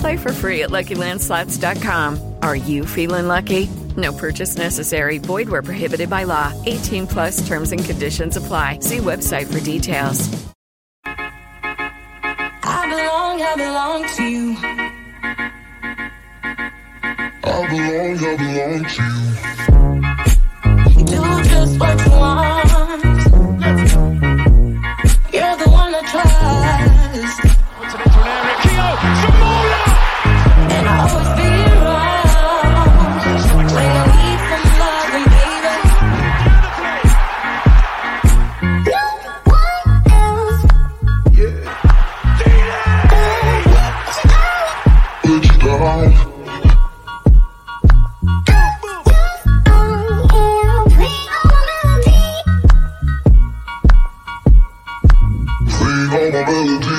Play for free at LuckyLandSlots.com. Are you feeling lucky? No purchase necessary. Void where prohibited by law. 18 plus terms and conditions apply. See website for details. I belong, I belong to you. I belong, I belong to you. Do just what you want. my melody.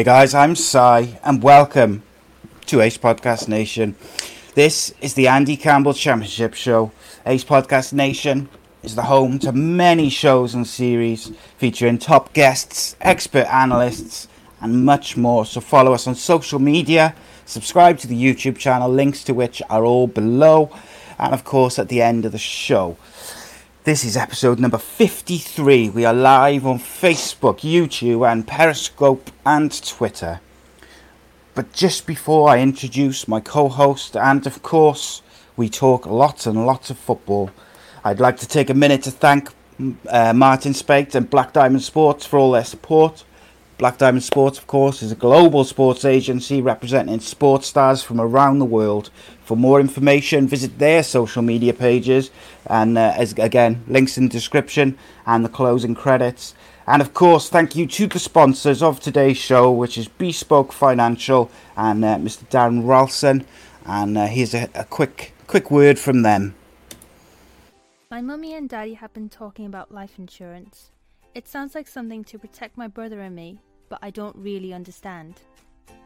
Hey guys, I'm Si, and welcome to Ace Podcast Nation. This is the Andy Campbell Championship Show. Ace Podcast Nation is the home to many shows and series featuring top guests, expert analysts, and much more. So follow us on social media, subscribe to the YouTube channel, links to which are all below, and of course at the end of the show. This is episode number 53. We are live on Facebook, YouTube, and Periscope and Twitter. But just before I introduce my co host, and of course, we talk lots and lots of football, I'd like to take a minute to thank uh, Martin Spate and Black Diamond Sports for all their support. Black Diamond Sports, of course, is a global sports agency representing sports stars from around the world. For more information, visit their social media pages, and uh, as again, links in the description and the closing credits. And of course, thank you to the sponsors of today's show, which is Bespoke Financial and uh, Mr. Darren Ralston. And uh, here's a, a quick, quick word from them. My mummy and daddy have been talking about life insurance. It sounds like something to protect my brother and me, but I don't really understand.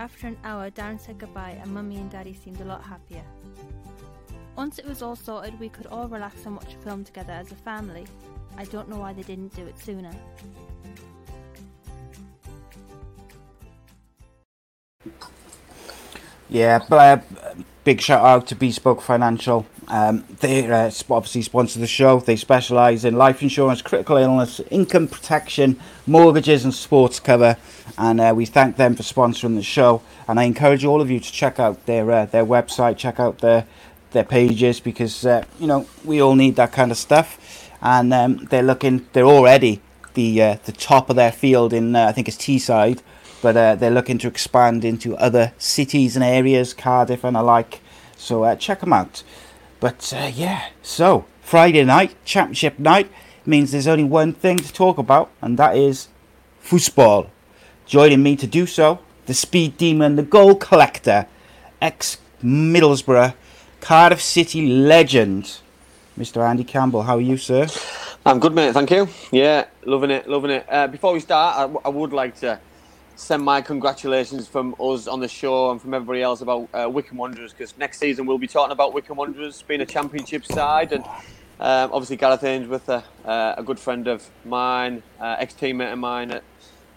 After an hour, Darren said goodbye, and Mummy and Daddy seemed a lot happier. Once it was all sorted, we could all relax and watch a film together as a family. I don't know why they didn't do it sooner. Yeah, but, uh, big shout out to Bespoke Financial. Um, they uh, obviously sponsor the show. They specialise in life insurance, critical illness, income protection, mortgages, and sports cover. And uh, we thank them for sponsoring the show. And I encourage all of you to check out their uh, their website, check out their their pages because uh, you know we all need that kind of stuff. And um, they're looking, they're already the uh, the top of their field in uh, I think it's Teesside but they're looking to expand into other cities and areas, Cardiff and alike. So check them out. But uh, yeah, so Friday night, championship night, means there's only one thing to talk about, and that is football. Joining me to do so, the speed demon, the goal collector, ex Middlesbrough, Cardiff City legend, Mr. Andy Campbell. How are you, sir? I'm good, mate. Thank you. Yeah, loving it, loving it. Uh, before we start, I, w- I would like to send my congratulations from us on the show and from everybody else about uh, Wycombe Wanderers because next season we'll be talking about Wycombe Wanderers being a championship side and um, obviously Gareth Ainsworth, a, uh, a good friend of mine, uh, ex-teammate of mine at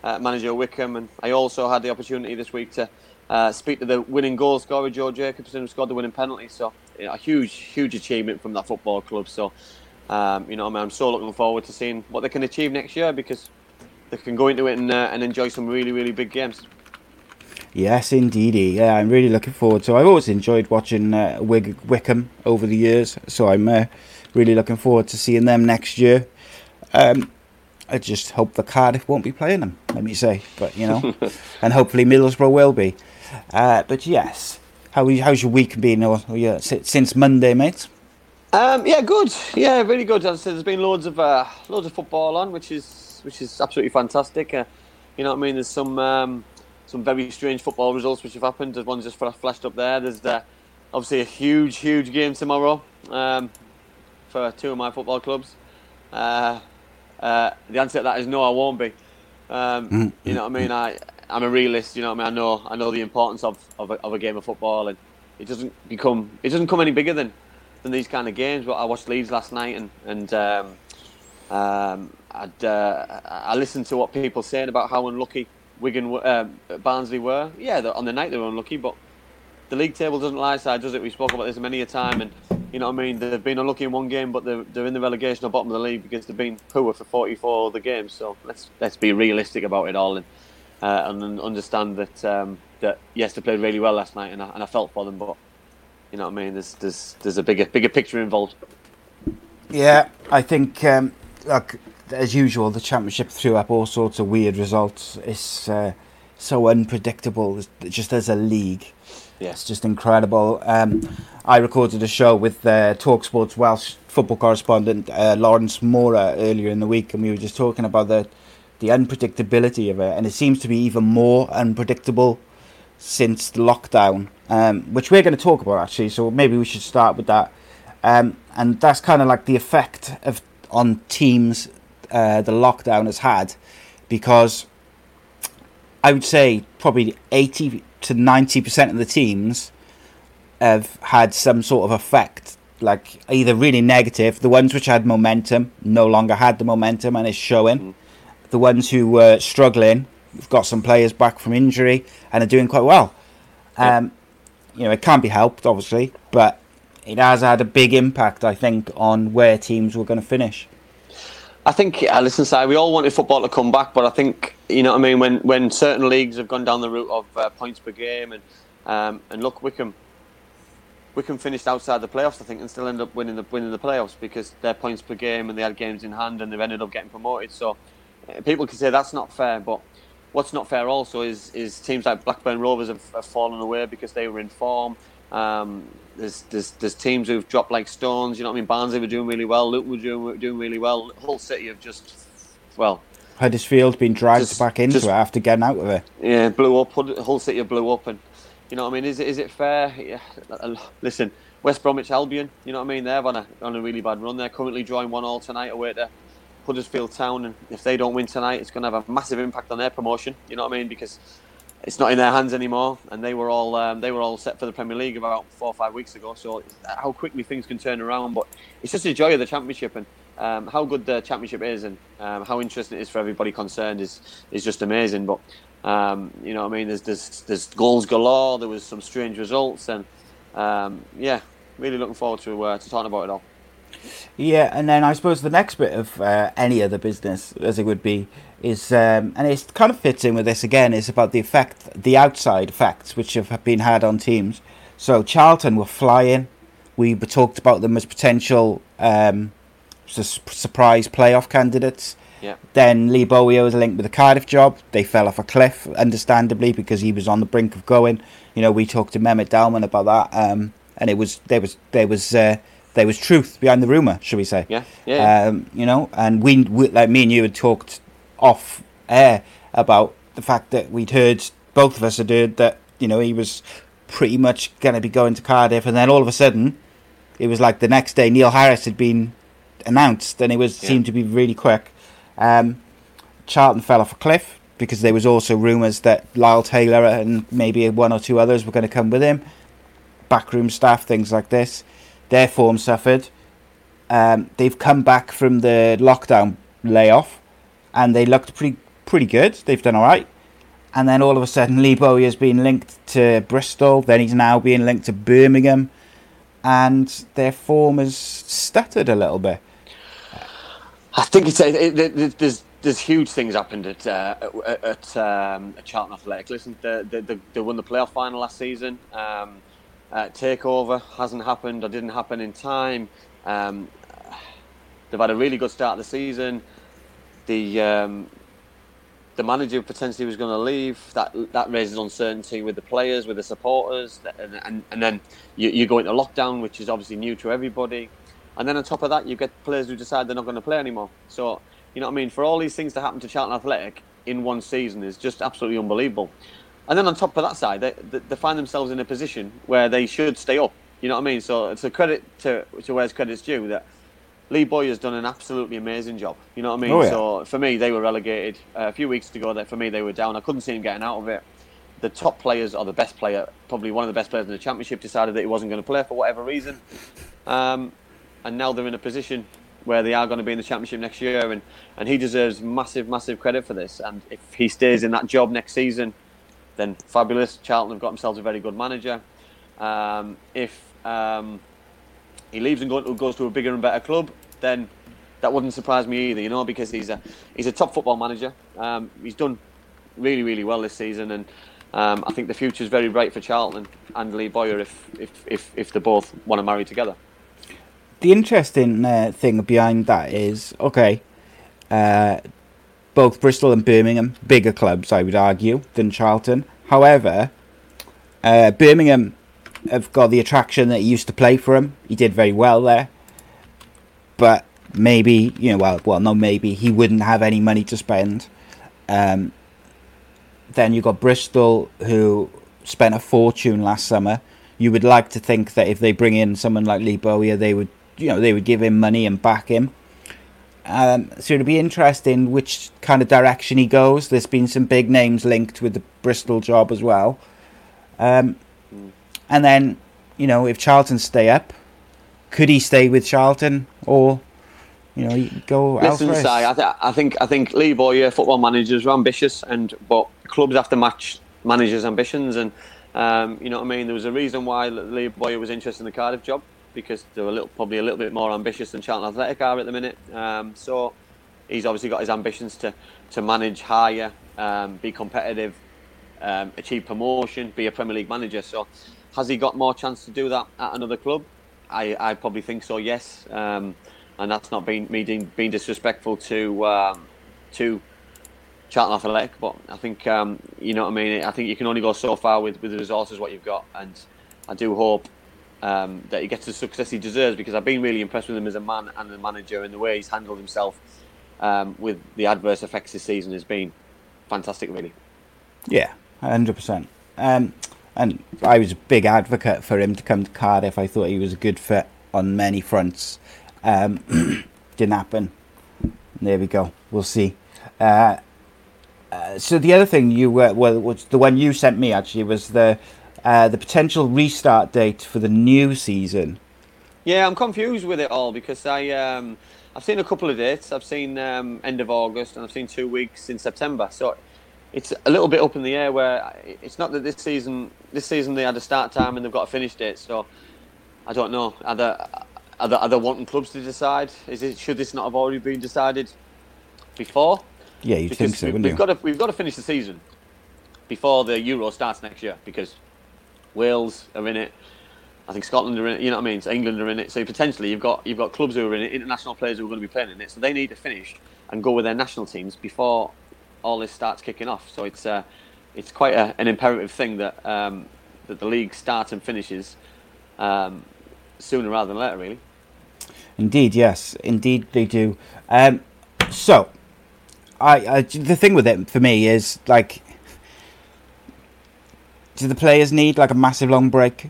uh, manager Wycombe, and I also had the opportunity this week to uh, speak to the winning goal scorer Joe Jacobson who scored the winning penalty. So you know, a huge, huge achievement from that football club. So um, you know, I mean, I'm so looking forward to seeing what they can achieve next year because they can go into it and, uh, and enjoy some really, really big games. Yes, indeedy. Yeah, I'm really looking forward to. I've always enjoyed watching uh, Wig- Wycombe over the years, so I'm uh, really looking forward to seeing them next year. Um, I just hope the Cardiff won't be playing them. Let me say, but you know, and hopefully Middlesbrough will be. Uh, but yes, how how's your week been? Or, or yeah, since Monday, mate? Um, yeah, good. Yeah, really good. As I said, there's been loads of uh, loads of football on, which is which is absolutely fantastic. Uh, you know what I mean? There's some um, some very strange football results which have happened. There's one just flashed up there. There's uh, obviously a huge, huge game tomorrow um, for two of my football clubs. Uh, uh, the answer to that is no, I won't be. Um, you know what I mean? I I'm a realist. You know what I mean? I know I know the importance of of a, of a game of football, and it doesn't become it doesn't come any bigger than than these kind of games. But I watched Leeds last night, and and um, um, I'd, uh, I listened to what people saying about how unlucky Wigan, um, Barnsley were. Yeah, on the night they were unlucky, but the league table doesn't lie side, does it? We spoke about this many a time, and you know what I mean. They've been unlucky in one game, but they're, they're in the relegation or bottom of the league because they've been poor for 44 other games. So let's let's be realistic about it all and uh, and understand that um, that yes, they played really well last night, and I, and I felt for them, but you know what I mean. There's there's there's a bigger bigger picture involved. Yeah, I think, um, look, as usual, the championship threw up all sorts of weird results. It's uh, so unpredictable, it's just as a league. Yeah. It's just incredible. Um, I recorded a show with uh, Talksport's Welsh football correspondent uh, Lawrence Mora earlier in the week, and we were just talking about the the unpredictability of it, and it seems to be even more unpredictable since the lockdown, um, which we're going to talk about actually. So maybe we should start with that, um, and that's kind of like the effect of on teams uh, the lockdown has had, because I would say probably eighty to ninety percent of the teams have had some sort of effect, like either really negative. The ones which had momentum no longer had the momentum and is showing. The ones who were struggling, we've got some players back from injury and are doing quite well. Um, you know, it can't be helped, obviously, but it has had a big impact, I think, on where teams were going to finish. I think, uh, listen, Si, we all wanted football to come back, but I think, you know what I mean, when, when certain leagues have gone down the route of uh, points per game, and um, and look, Wycombe Wycombe finished outside the playoffs, I think, and still ended up winning the winning the playoffs because their points per game and they had games in hand and they've ended up getting promoted. So uh, people can say that's not fair, but what's not fair also is is teams like Blackburn Rovers have, have fallen away because they were in form. Um, there's, there's there's teams who've dropped like stones. You know what I mean? Barnsley were doing really well. Luton were doing doing really well. Hull City have just well, Huddersfield been dragged Just- back into just- it after getting out of it. yeah, blew up. Hull City blew up, and you know what I mean. Is it is it fair? Yeah. uh, Listen, West Bromwich Albion. You know what I mean. They're on a on a really bad run. They're currently drawing one all tonight away to Huddersfield Town, and if they don't win tonight, it's going to have a massive impact on their promotion. You know what I mean? Because it's not in their hands anymore, and they were all um, they were all set for the Premier League about four or five weeks ago. So how quickly things can turn around, but it's just the joy of the Championship and um, how good the Championship is, and um, how interesting it is for everybody concerned is is just amazing. But um, you know, I mean, there's there's there's goals galore. There was some strange results, and um, yeah, really looking forward to uh, to talking about it all. Yeah, and then I suppose the next bit of uh, any other business, as it would be, is um, and it kind of fits in with this again. Is about the effect, the outside effects which have been had on teams. So Charlton were flying. We talked about them as potential um, su- surprise playoff candidates. Yeah. Then Lee Bowyer was linked with the Cardiff job. They fell off a cliff, understandably, because he was on the brink of going. You know, we talked to Mehmet Dalman about that, um, and it was there was there was uh, there was truth behind the rumor, shall we say? Yeah, yeah. Um, you know, and we, we like me and you had talked off air about the fact that we'd heard both of us had heard that you know he was pretty much going to be going to Cardiff, and then all of a sudden, it was like the next day Neil Harris had been announced, and it was Yeah. seemed to be really quick. Um, Charlton fell off a cliff because there was also rumours that Lyle Taylor and maybe one or two others were going to come with him. Backroom staff, things like this. Their form suffered. Um, they've come back from the lockdown layoff, and they looked pretty pretty good. They've done all right. And then all of a sudden, Lee Bowyer's been linked to Bristol. Then he's now being linked to Birmingham, and their form has stuttered a little bit. I think it's it, it, there's there's huge things happened at uh, at, um, at Charlton Athletic. Listen, they, they, they, they won the playoff final last season. Um, uh, takeover hasn't happened or didn't happen in time. Um, they've had a really good start of the season. The um, the manager potentially was going to leave. That that raises uncertainty with the players, with the supporters, and and, and then you, you go into lockdown, which is obviously new to everybody. And then on top of that, you get players who decide they're not going to play anymore. So you know what I mean. For all these things to happen to Charlton Athletic in one season is just absolutely unbelievable. And then on top of that side, they, they, find themselves in a position where they should stay up. You know what I mean? So it's a credit to to where's credit's due that Lee Boy has done an absolutely amazing job. You know what I mean? Oh, yeah. So for me, they were relegated uh, a few weeks ago. That for me, they were down. I couldn't see him getting out of it. The top players, or the best player, probably one of the best players in the championship, decided that he wasn't going to play for whatever reason. Um, and now they're in a position where they are going to be in the championship next year, and, and he deserves massive, massive credit for this. And if he stays in that job next season, then fabulous. Charlton have got themselves a very good manager. Um, if um, he leaves and goes to a bigger and better club, then that wouldn't surprise me either. You know, because he's a he's a top football manager. Um, he's done really, really well this season, and um, I think the future is very bright for Charlton and Lee Bowyer if if if, if they both want to marry together. the interesting uh, thing behind that is okay, uh, both Bristol and Birmingham, bigger clubs, I would argue, than Charlton. However, uh, Birmingham have got the attraction that he used to play for him. He did very well there, but maybe you know, well, well, no, maybe he wouldn't have any money to spend. Um, then you've got Bristol, who spent a fortune last summer. You would like to think that if they bring in someone like Lee Bowyer, they would, you know, they would give him money and back him. Um, so it'll be interesting which kind of direction he goes. There's been some big names linked with the Bristol job as well. Um, and then, you know, if Charlton stay up, could he stay with Charlton or, you know, go Listen, elsewhere? Si, I, th- I think I think Lee Bowyer, football managers, are ambitious, and but clubs have to match managers' ambitions. And um, you know what I mean. There was a reason why Lee Bowyer was interested in the Cardiff job because they were a little, probably a little bit more ambitious than Charlton Athletic are at the minute. Um, so he's obviously got his ambitions to to manage higher, um, be competitive, um, achieve promotion, be a Premier League manager. So has he got more chance to do that at another club? I, I probably think so. Yes, um, and that's not being me being, being disrespectful to um, to Charlton Athletic, but I think um, you know what I mean. I think you can only go so far with, with the resources what you've got, and I do hope um, that he gets the success he deserves because I've been really impressed with him as a man and a manager, and the way he's handled himself um, with the adverse effects this season has been fantastic, really. Yeah, hundred percent. Um, and I was a big advocate for him to come to Cardiff. I thought he was a good fit on many fronts. Um, didn't happen. There we go. We'll see. Uh, uh, so the other thing you were well was the one you sent me actually was the uh, the potential restart date for the new season. Yeah, I'm confused with it all because I um, I've seen a couple of dates. I've seen um, end of August and I've seen two weeks in September. So it's a little bit up in the air. Where it's not that this season this season they had a start time and they've got a finish date. So I don't know. Are there, are there, are there wanting clubs to decide? Is it should this not have already been decided before? Yeah, you'd think so, we- wouldn't we've you? got to we've got to finish the season before the Euro starts next year because Wales are in it. I think Scotland are in it. You know what I mean? So England are in it. So potentially you've got you've got clubs who are in it, international players who are going to be playing in it. So they need to finish and go with their national teams before all this starts kicking off. So it's uh, it's quite a, an imperative thing that um, that the league starts and finishes um, sooner rather than later. Really. Indeed, yes, indeed they do. Um, so, I, I the thing with it for me is like, do the players need like a massive long break?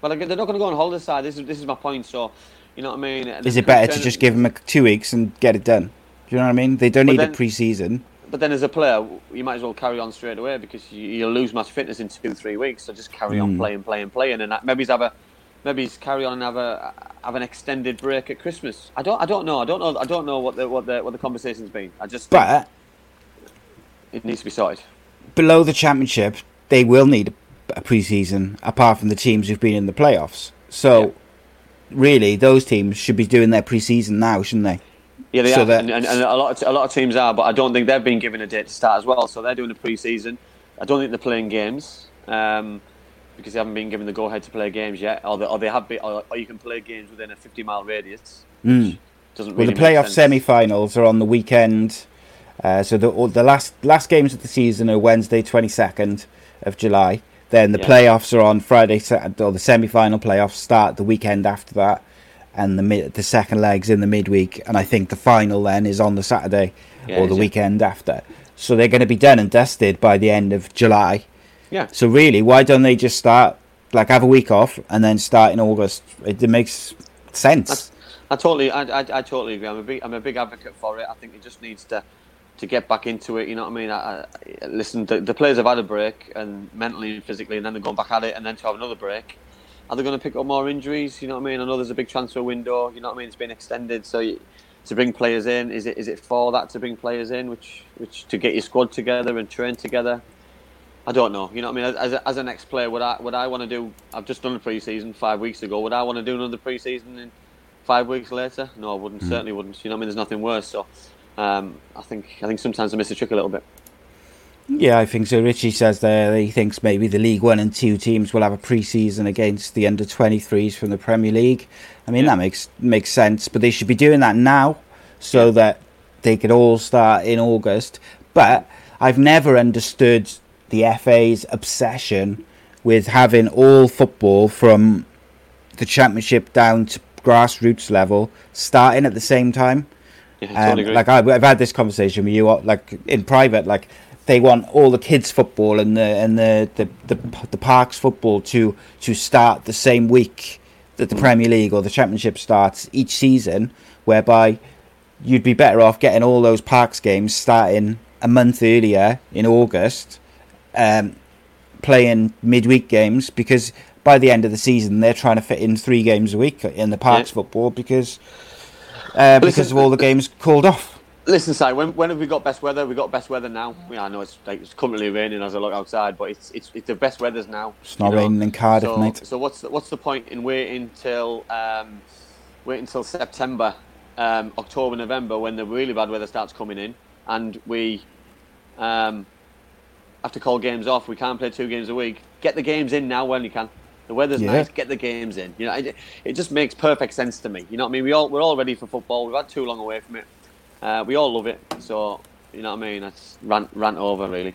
Well, they're not going to go on holiday side. This is this is my point. So you know what I mean? Is it better to just give them two weeks and get it done? Do you know what I mean? They don't need then- a pre-season. But then, as a player, you might as well carry on straight away because you, you'll lose much fitness in two, three weeks. So just carry on Mm. playing, playing, playing, and maybe have a, maybe he's carry on and have a have an extended break at Christmas. I don't, I don't know. I don't know. I don't know what the what the what the conversation's been. I just But it needs to be sorted. below the championship, they will need a pre-season apart from the teams who've been in the playoffs. So, really, those teams should be doing their pre-season now, shouldn't they? Yeah, they So are, that- and, and, and a lot of, a lot of teams are, but I don't think they've been given a date to start as well. So they're doing a pre-season. I don't think they're playing games um, because they haven't been given the go-ahead to play games yet, or they, or they have been, or, or you can play games within a 50-mile radius. Mm. Doesn't well, the playoff semi-finals are on the weekend. Uh, so the the last last games of the season are Wednesday, twenty second of July. Then the Yeah. playoffs are on Friday, or the semi-final playoffs start the weekend after that, and the mid, the second legs in the midweek, and I think the final then is on the Saturday Yeah, or the is it? weekend after. So they're going to be done and dusted by the end of July. Yeah. So really, why don't they just start like have a week off and then start in August? It, it makes sense. I totally, I, I, I totally agree. I'm a big, I'm a big advocate for it. I think it just needs to, to get back into it. You know what I mean? I, I, listen, the, the players have had a break, and mentally and physically, and then they're going back at it, and then to have another break. Are they going to pick up more injuries? You know what I mean? I know there's a big transfer window. You know what I mean? It's been extended, so you, to bring players in, is it is it for that to bring players in, which which to get your squad together and train together? I don't know. You know what I mean? As, a, as an ex-player, would I would I want to do? I've just done a pre-season five weeks ago. Would I want to do another pre-season in five weeks later? No, I wouldn't. Mm. Certainly wouldn't. You know what I mean? There's nothing worse. So, um, I think I think sometimes I miss the trick a little bit. Yeah, I think so. Richie says there that he thinks maybe the League One and Two teams will have a pre-season against the under 23s from the Premier League. I mean, that makes makes sense, but they should be doing that now so that they could all start in August. But I've never understood the FA's obsession with having all football from the Championship down to grassroots level starting at the same time. Yeah, Um, totally agree. like I, I've had this conversation with you, like in private. Like they want all the kids' football and the and the the, the, the parks football to to start the same week that the Premier League or the Championship starts each season, whereby you'd be better off getting all those parks games starting a month earlier in August, um, playing midweek games because by the end of the season they're trying to fit in three games a week in the parks Yeah. football because uh, because of all the games called off. Listen, Si, when, when have we got best weather? We got best weather now. Yeah, I know it's like it's currently raining as I look outside, but it's it's, it's the best weather's now. It's not you know? raining in Cardiff, so, mate. So what's the, what's the point in waiting till um, wait until September, um, October, November when the really bad weather starts coming in, and we um, have to call games off. We can't play two games a week. Get the games in now when you can. The weather's Yeah. nice. Get the games in. You know, it, it just makes perfect sense to me. You know what I mean? We all we're all ready for football. We've had too long away from it. Uh, we all love it. So you know what I mean? That's rant rant over really.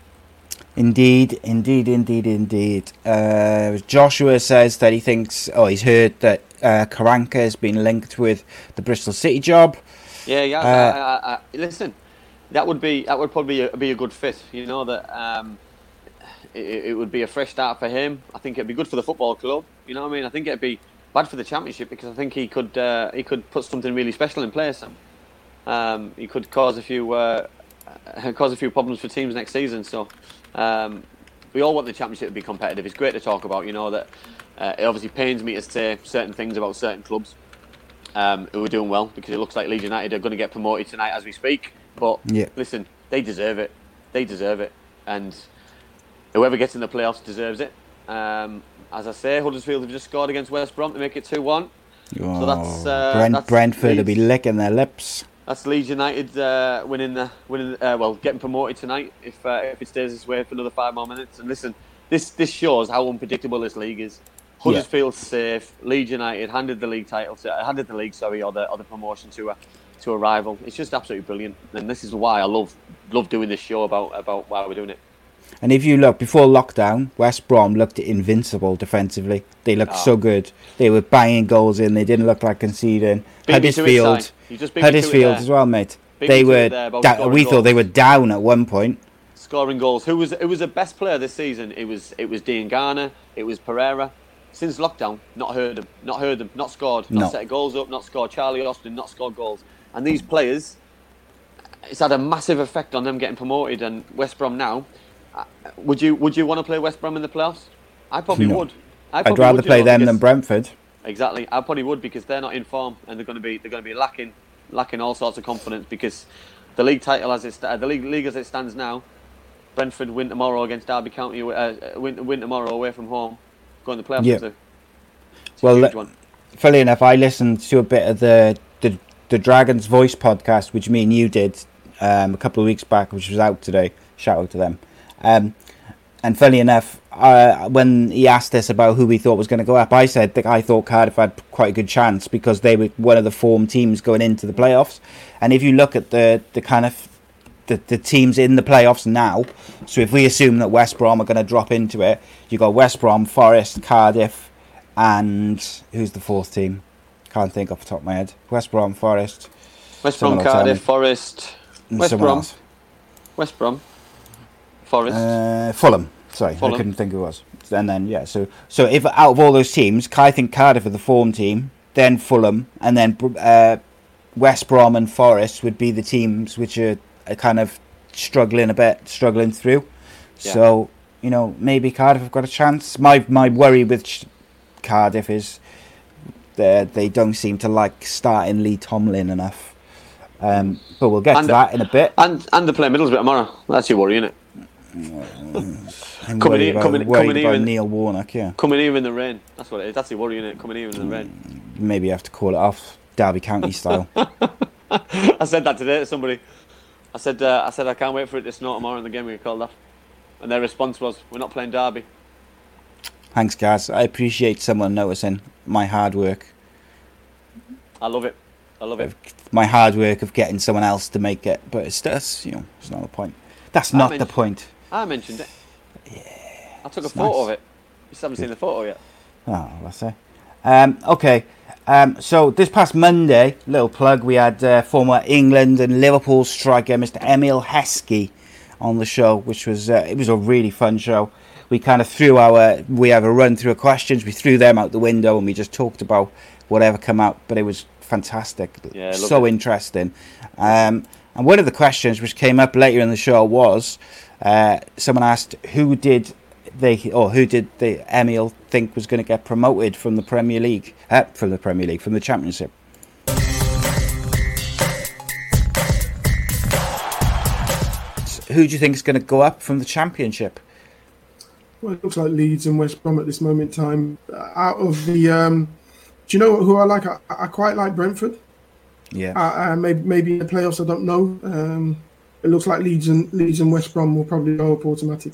Indeed, indeed, indeed, indeed. Uh, Joshua says that he thinks, oh, he's heard that uh, Karanka has been linked with the Bristol City job. Yeah, yeah. Uh, I, I, I, listen, that would be that would probably be a, good fit. You know that um, it, it would be a fresh start for him. I think it'd be good for the football club. You know what I mean? I think it'd be bad for the championship because I think he could uh, he could put something really special in place. Um, he could cause a few uh, cause a few problems for teams next season. So um, we all want the championship to be competitive. It's great to talk about. You know that uh, it obviously pains me to say certain things about certain clubs um, who are doing well because it looks like Leeds United are going to get promoted tonight as we speak. But Yeah. listen, they deserve it. They deserve it, and whoever gets in the playoffs deserves it. Um, as I say, Huddersfield have just scored against West Brom to make it two one. So that's, Oh, uh, Brent, that's Brentford will be licking their lips. That's Leeds United uh, winning the winning. Uh, well, getting promoted tonight if uh, if it stays this way for another five more minutes. And listen, this this shows how unpredictable this league is. Huddersfield's safe. Leeds United handed the league title, to, uh, handed the league, sorry, or the or the promotion to a to a rival. It's just absolutely brilliant, and this is why I love love doing this show about about why we're doing it. And if you look before lockdown, West Brom looked invincible defensively. They looked Ah. so good. They were banging goals in. They didn't look like conceding. Beat me to it, Si. Huddersfield, You just beat me to it Huddersfield as well, mate. Beat they were. it there da- we thought they were down at one point. scoring goals. Who was who was the best player this season? It was it was Diangana. It was Pereira. Since lockdown, not heard them, not heard them, not scored, not No. set goals up, not scored. Charlie Austin, not scored goals. And these players, it's had a massive effect on them getting promoted. And West Brom now, would you would you want to play West Brom in the playoffs? I probably No. would. I I'd rather would, you play know, them than Brentford. Exactly, I probably would because they're not in form and they're going to be they're going to be lacking lacking all sorts of confidence because the league title as it the league league as it stands now, Brentford win tomorrow against Derby County uh, uh, win win tomorrow away from home, going to the playoffs. Yeah. It's a- it's Well, huge one. Funny enough, I listened to a bit of the the, the Dragon's Voice podcast, which me and you did um, a couple of weeks back, which was out today. Shout out to them. Um, and funny enough, uh, when he asked us about who we thought was going to go up, I said that I thought Cardiff had quite a good chance because they were one of the form teams going into the playoffs. And if you look at the the kind of the, the teams in the playoffs now, so if we assume that West Brom are going to drop into it, you got West Brom, Forest, Cardiff, and who's the fourth team? Can't think off the top of my head. West Brom, Forest. West Brom, someone will tell Cardiff. Forest, West Brom, else. West Brom, Forest. Uh, Fulham. Sorry, Fulham. I couldn't think who it was. And then yeah, so so if out of all those teams, I think Cardiff are the form team, then Fulham, and then uh, West Brom and Forest would be the teams which are, are kind of struggling a bit, struggling through. Yeah. So you know maybe Cardiff have got a chance. My my worry with Ch- Cardiff is that they don't seem to like starting Lee Tomlin enough. Um, but we'll get And- to that in a bit. and and they play Middlesbrough tomorrow. That's your worry, isn't it? I'm coming worried in- about, coming- coming in Neil Warnock. Yeah. Coming here in the rain. That's what it is. That's your worry, isn't it? Coming here in the rain. maybe you have to call it off Derby County style. I said that today to somebody. I said, uh, I said I can't wait for it to snow tomorrow in the game we called off. And their response was, "We're not playing Derby." Thanks, guys. I appreciate someone noticing my hard work. I love it. I love it. My hard work of getting someone else to make it, but it's that's you know, it's not the point. That's I not the point. I mentioned it. Yeah. I took a photo nice. of it. You still haven't seen the photo yet. Oh, that's it. Um, okay. Um, so this past Monday, little plug, we had uh, former England and Liverpool striker Mr. Emile Heskey on the show, which was uh, it was a really fun show. We kind of threw our we have a run through of questions, we threw them out the window, and we just talked about whatever come out. But it was fantastic, Yeah, so it. interesting. Um, and one of the questions which came up later in the show was uh, someone asked who did they or who did the Emile think was going to get promoted from the Premier League, uh, from the Premier League, from the Championship. Who do you think is going to go up from the Championship? Well, it looks like Leeds and West Brom at this moment in time. Out of the, um, do you know who I like? I, I quite like Brentford. Yeah. Uh, uh, maybe, maybe in the playoffs, I don't know. Um, it looks like Leeds and Leeds and West Brom will probably go up automatic.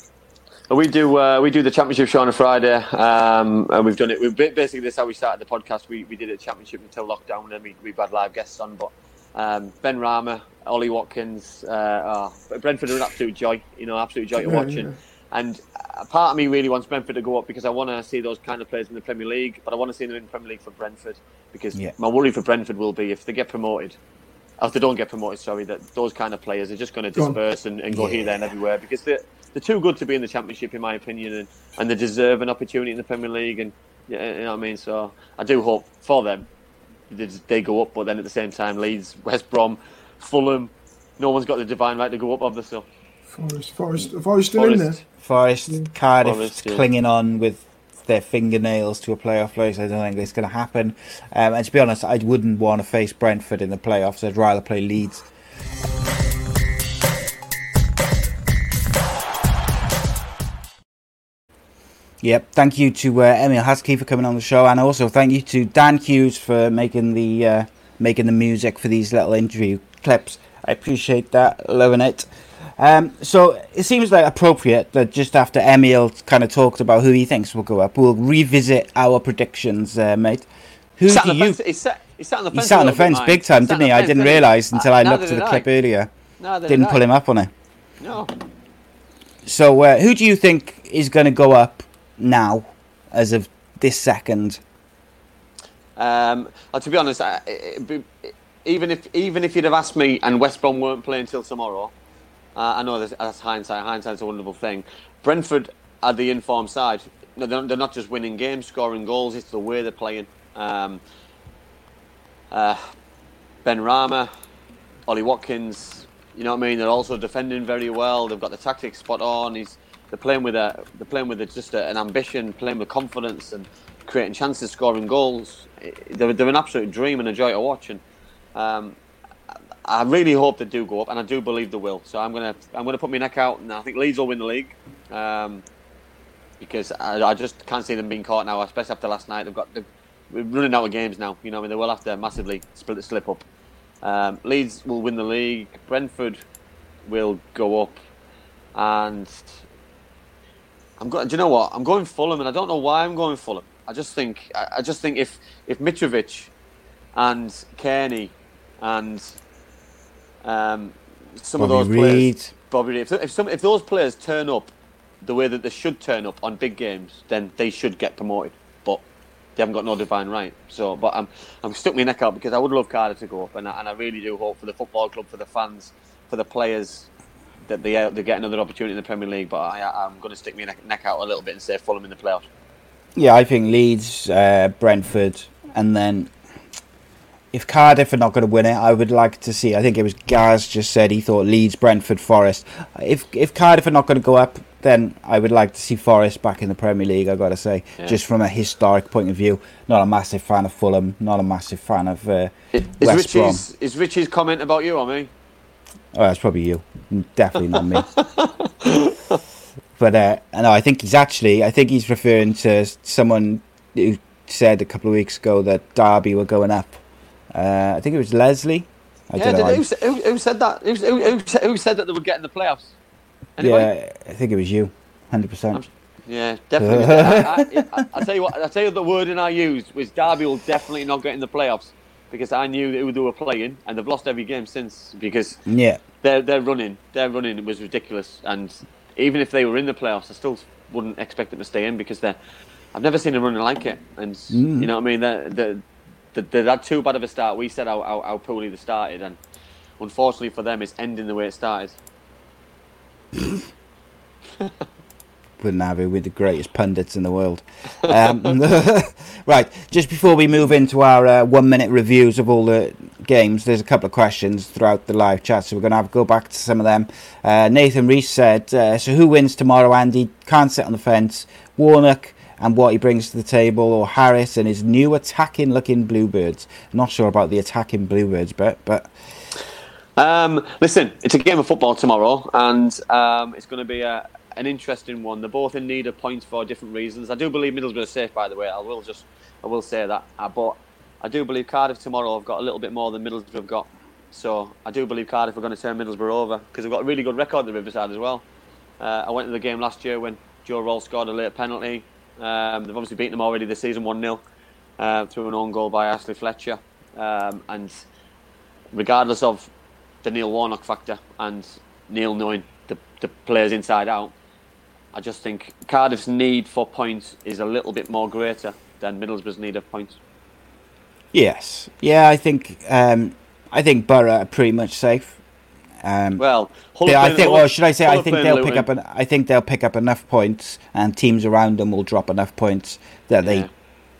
We do uh, we do the championship show on a Friday, um, and we've done it. We've basically this is how we started the podcast. We we did a championship until lockdown, and we we've had live guests on. But um, Benrahma, Ollie Watkins, uh, oh, Brentford are an absolute joy. You know, absolute joy to Yeah, watch. yeah. And, and a part of me really wants Brentford to go up because I want to see those kind of players in the Premier League, but I want to see them in the Premier League for Brentford because Yeah. my worry for Brentford will be if they get promoted. If they don't get promoted, sorry, that those kind of players are just going to Go disperse and, and go here, there, and everywhere because they're, they're too good to be in the Championship, in my opinion, and, and they deserve an opportunity in the Premier League. And yeah, you know what I mean. So I do hope for them they, they go up, but then at the same time, Leeds, West Brom, Fulham, no one's got the divine right to go up, obviously. Forest, Forest, Forest still in there. Forest, Cardiff Forest, yeah. clinging on with their fingernails to a playoff place. I don't think it's going to happen. Um, and to be honest, I wouldn't want to face Brentford in the playoffs. I'd rather play Leeds. Yep. Thank you to uh, Emile Heskey for coming on the show, and also thank you to Dan Hughes for making the uh, making the music for these little interview clips. I appreciate that, loving it. Um, so it seems like appropriate that just after Emile kind of talked about who he thinks will go up, we'll revisit our predictions, uh, mate. Who He sat do on the you? fence. He sat, he sat on the fence. sat on the fence big time, He didn't he? the I didn't realise until I looked at the I. clip earlier. Neither Didn't did pull him up on it. No. So uh, who do you think is going to go up now, as of this second? Um, uh, to be honest, I, it, be- even if even if you'd have asked me and West Brom weren't playing till tomorrow, uh, I know that's, that's hindsight. Hindsight's a wonderful thing. Brentford are the informed side. They're, they're not just winning games, scoring goals. It's the way they're playing. Um, uh, Benrahma, Ollie Watkins. You know what I mean? They're also defending very well. They've got the tactics spot on. He's they're playing with a they're playing with a, just a, an ambition, playing with confidence, and creating chances, scoring goals. They're, they're an absolute dream and a joy to watch. And um, I really hope they do go up, and I do believe they will. So I'm gonna I'm gonna put my neck out, and I think Leeds will win the league. Um, because I, I just can't see them being caught now, especially after last night. They've got they're we're running out of games now. You know, I mean, they will have to massively split slip up. Um, Leeds will win the league. Brentford will go up, and I'm going. Do you know what? I'm going Fulham, and I don't know why I'm going Fulham. I just think I, I just think if if Mitrovic and Cairney and um, some Bobby of those Reid. players, Bobby Reid, if, if some if those players turn up the way that they should turn up on big games, then they should get promoted. But they haven't got no divine right. So, but I'm I'm stuck my neck out because I would love Cardiff to go up, and I, and I really do hope for the football club, for the fans, for the players that they they get another opportunity in the Premier League. But I, I'm going to stick my neck, neck out a little bit and say Fulham in the playoffs. Yeah, I think Leeds, uh, Brentford, and then if Cardiff are not going to win it, I would like to see. I think it was Gaz just said he thought Leeds, Brentford, Forest. If if Cardiff are not going to go up, then I would like to see Forest back in the Premier League. I got to say, Yeah. just from a historic point of view, not a massive fan of Fulham, not a massive fan of uh, Is West Brom. Richie's is Richie's comment about you or me? Oh, that's probably you. Definitely not me. but uh, no, I think he's actually. I think he's referring to someone who said a couple of weeks ago that Derby were going up. Uh, I think it was Leslie. I yeah, did, who, who, who said that? Who, who, who, said, that they would get in the playoffs? Anybody? yeah, I think it was you. Hundred percent. Yeah, definitely. I, I, I, I tell you what, I tell you the wording I used was Derby will definitely not get in the playoffs because I knew who they were playing and they've lost every game since because Yeah. their their running their running was ridiculous and even if they were in the playoffs, I still wouldn't expect them to stay in because they're I've never seen them running like it and Mm. you know what I mean. They're, they're, they had too bad of a start. We said how, how, how poorly they started and unfortunately for them, it's ending the way it started. Wouldn't have it with the greatest pundits in the world. Um, right, just before we move into our uh, one minute reviews of all the games, there's a couple of questions throughout the live chat, so we're going to have to go back to some of them. Uh, Nathan Reese said, uh, So who wins tomorrow, Andy? Can't sit on the fence. Warnock and what he brings to the table, or Harris and his new attacking looking Bluebirds? Not sure about the attacking Bluebirds bit, but Um, listen, it's a game of football tomorrow, and um, it's going to be a, an interesting one. They're both in need of points for different reasons. I do believe Middlesbrough are safe, by the way. I will just, I will say that. Uh, but I do believe Cardiff tomorrow have got a little bit more than Middlesbrough have got. So I do believe Cardiff are going to turn Middlesbrough over because they've got a really good record at the Riverside as well. Uh, I went to the game last year when Joe Ralls scored a late penalty. Um, they've obviously beaten them already this season 1 0 uh, through an own goal by Ashley Fletcher. Um, and regardless of the Neil Warnock factor and Neil knowing the, the players inside out, I just think Cardiff's need for points is a little bit more greater than Middlesbrough's need of points. yes. Yeah, I think um, I think Borough are pretty much safe. Um, Well, they- I think. Well, should I say? Hull I think they'll pick up. An, I think they'll pick up enough points, and teams around them will drop enough points that they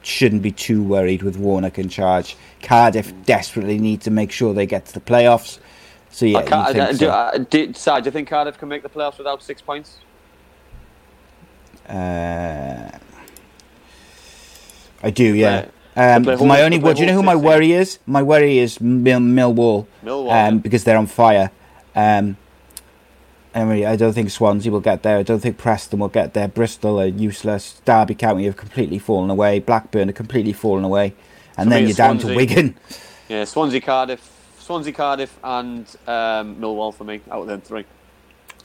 shouldn't be too worried with Warnock in charge. Cardiff desperately need to make sure they get to the playoffs. So yeah, I you think I, do, so. I, do, Si, do you think Cardiff can make the playoffs without six points? Uh, I do, yeah. Right. Um, my only, do you know who my worry is? My worry is Mil- Millwall, Millwall, um, yeah. because they're on fire. Um, anyway, I don't think Swansea will get there. I don't think Preston will get there. Bristol are useless. Derby County have completely fallen away. Blackburn have completely fallen away, and For then you're it's down to Wigan. Yeah, Swansea, Cardiff, Swansea, Cardiff, and um, Millwall for me out of them three.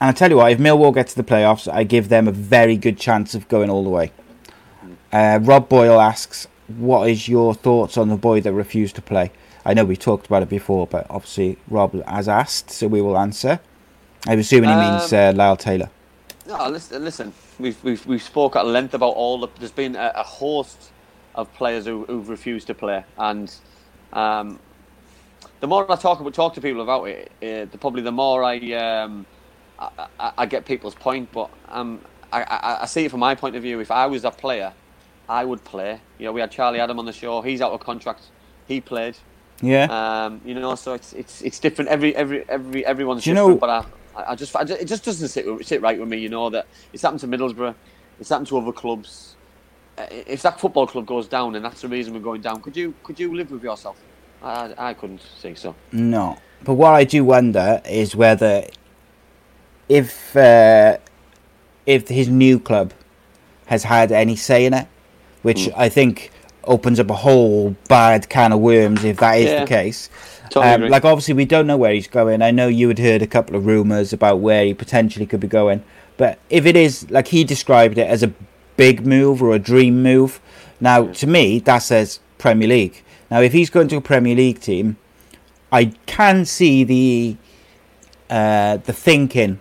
And I tell you what, if Millwall get to the playoffs, I give them a very good chance of going all the way. Uh, Rob Boyle asks, "What is your thoughts on the boy that refused to play?" I know we talked about it before, but obviously Rob has asked, so we will answer. I'm assuming he means uh, Um, Lyle Taylor. No, listen, listen. We've, we've, we've spoke at length about all the. There's been a, a host of players who, who've refused to play, and um, the more I talk about talk to people about it, uh, the probably the more I, um, I, I I get people's point. But um, I, I, I see it from my point of view. If I was a player, I would play. You know, we had Charlie Adam on the show. He's out of contract. He played. Yeah. Um, you know, so it's it's it's different. Every every every everyone's you different. know- but I, I just I just- it just doesn't sit sit right with me. You know that it's happened to Middlesbrough. It's happened to other clubs. If that football club goes down and that's the reason we're going down, could you could you live with yourself? I I couldn't think so. No, but what I do wonder is whether if uh, if his new club has had any say in it, which Hmm. I think opens up a whole bad can of worms if that is Yeah. the case. Totally Um, like obviously we don't know where he's going. I know you had heard a couple of rumours about where he potentially could be going, but if it is like he described it as a big move or a dream move, now to me that says Premier League. Now if he's going to a Premier League team, I can see the uh, the thinking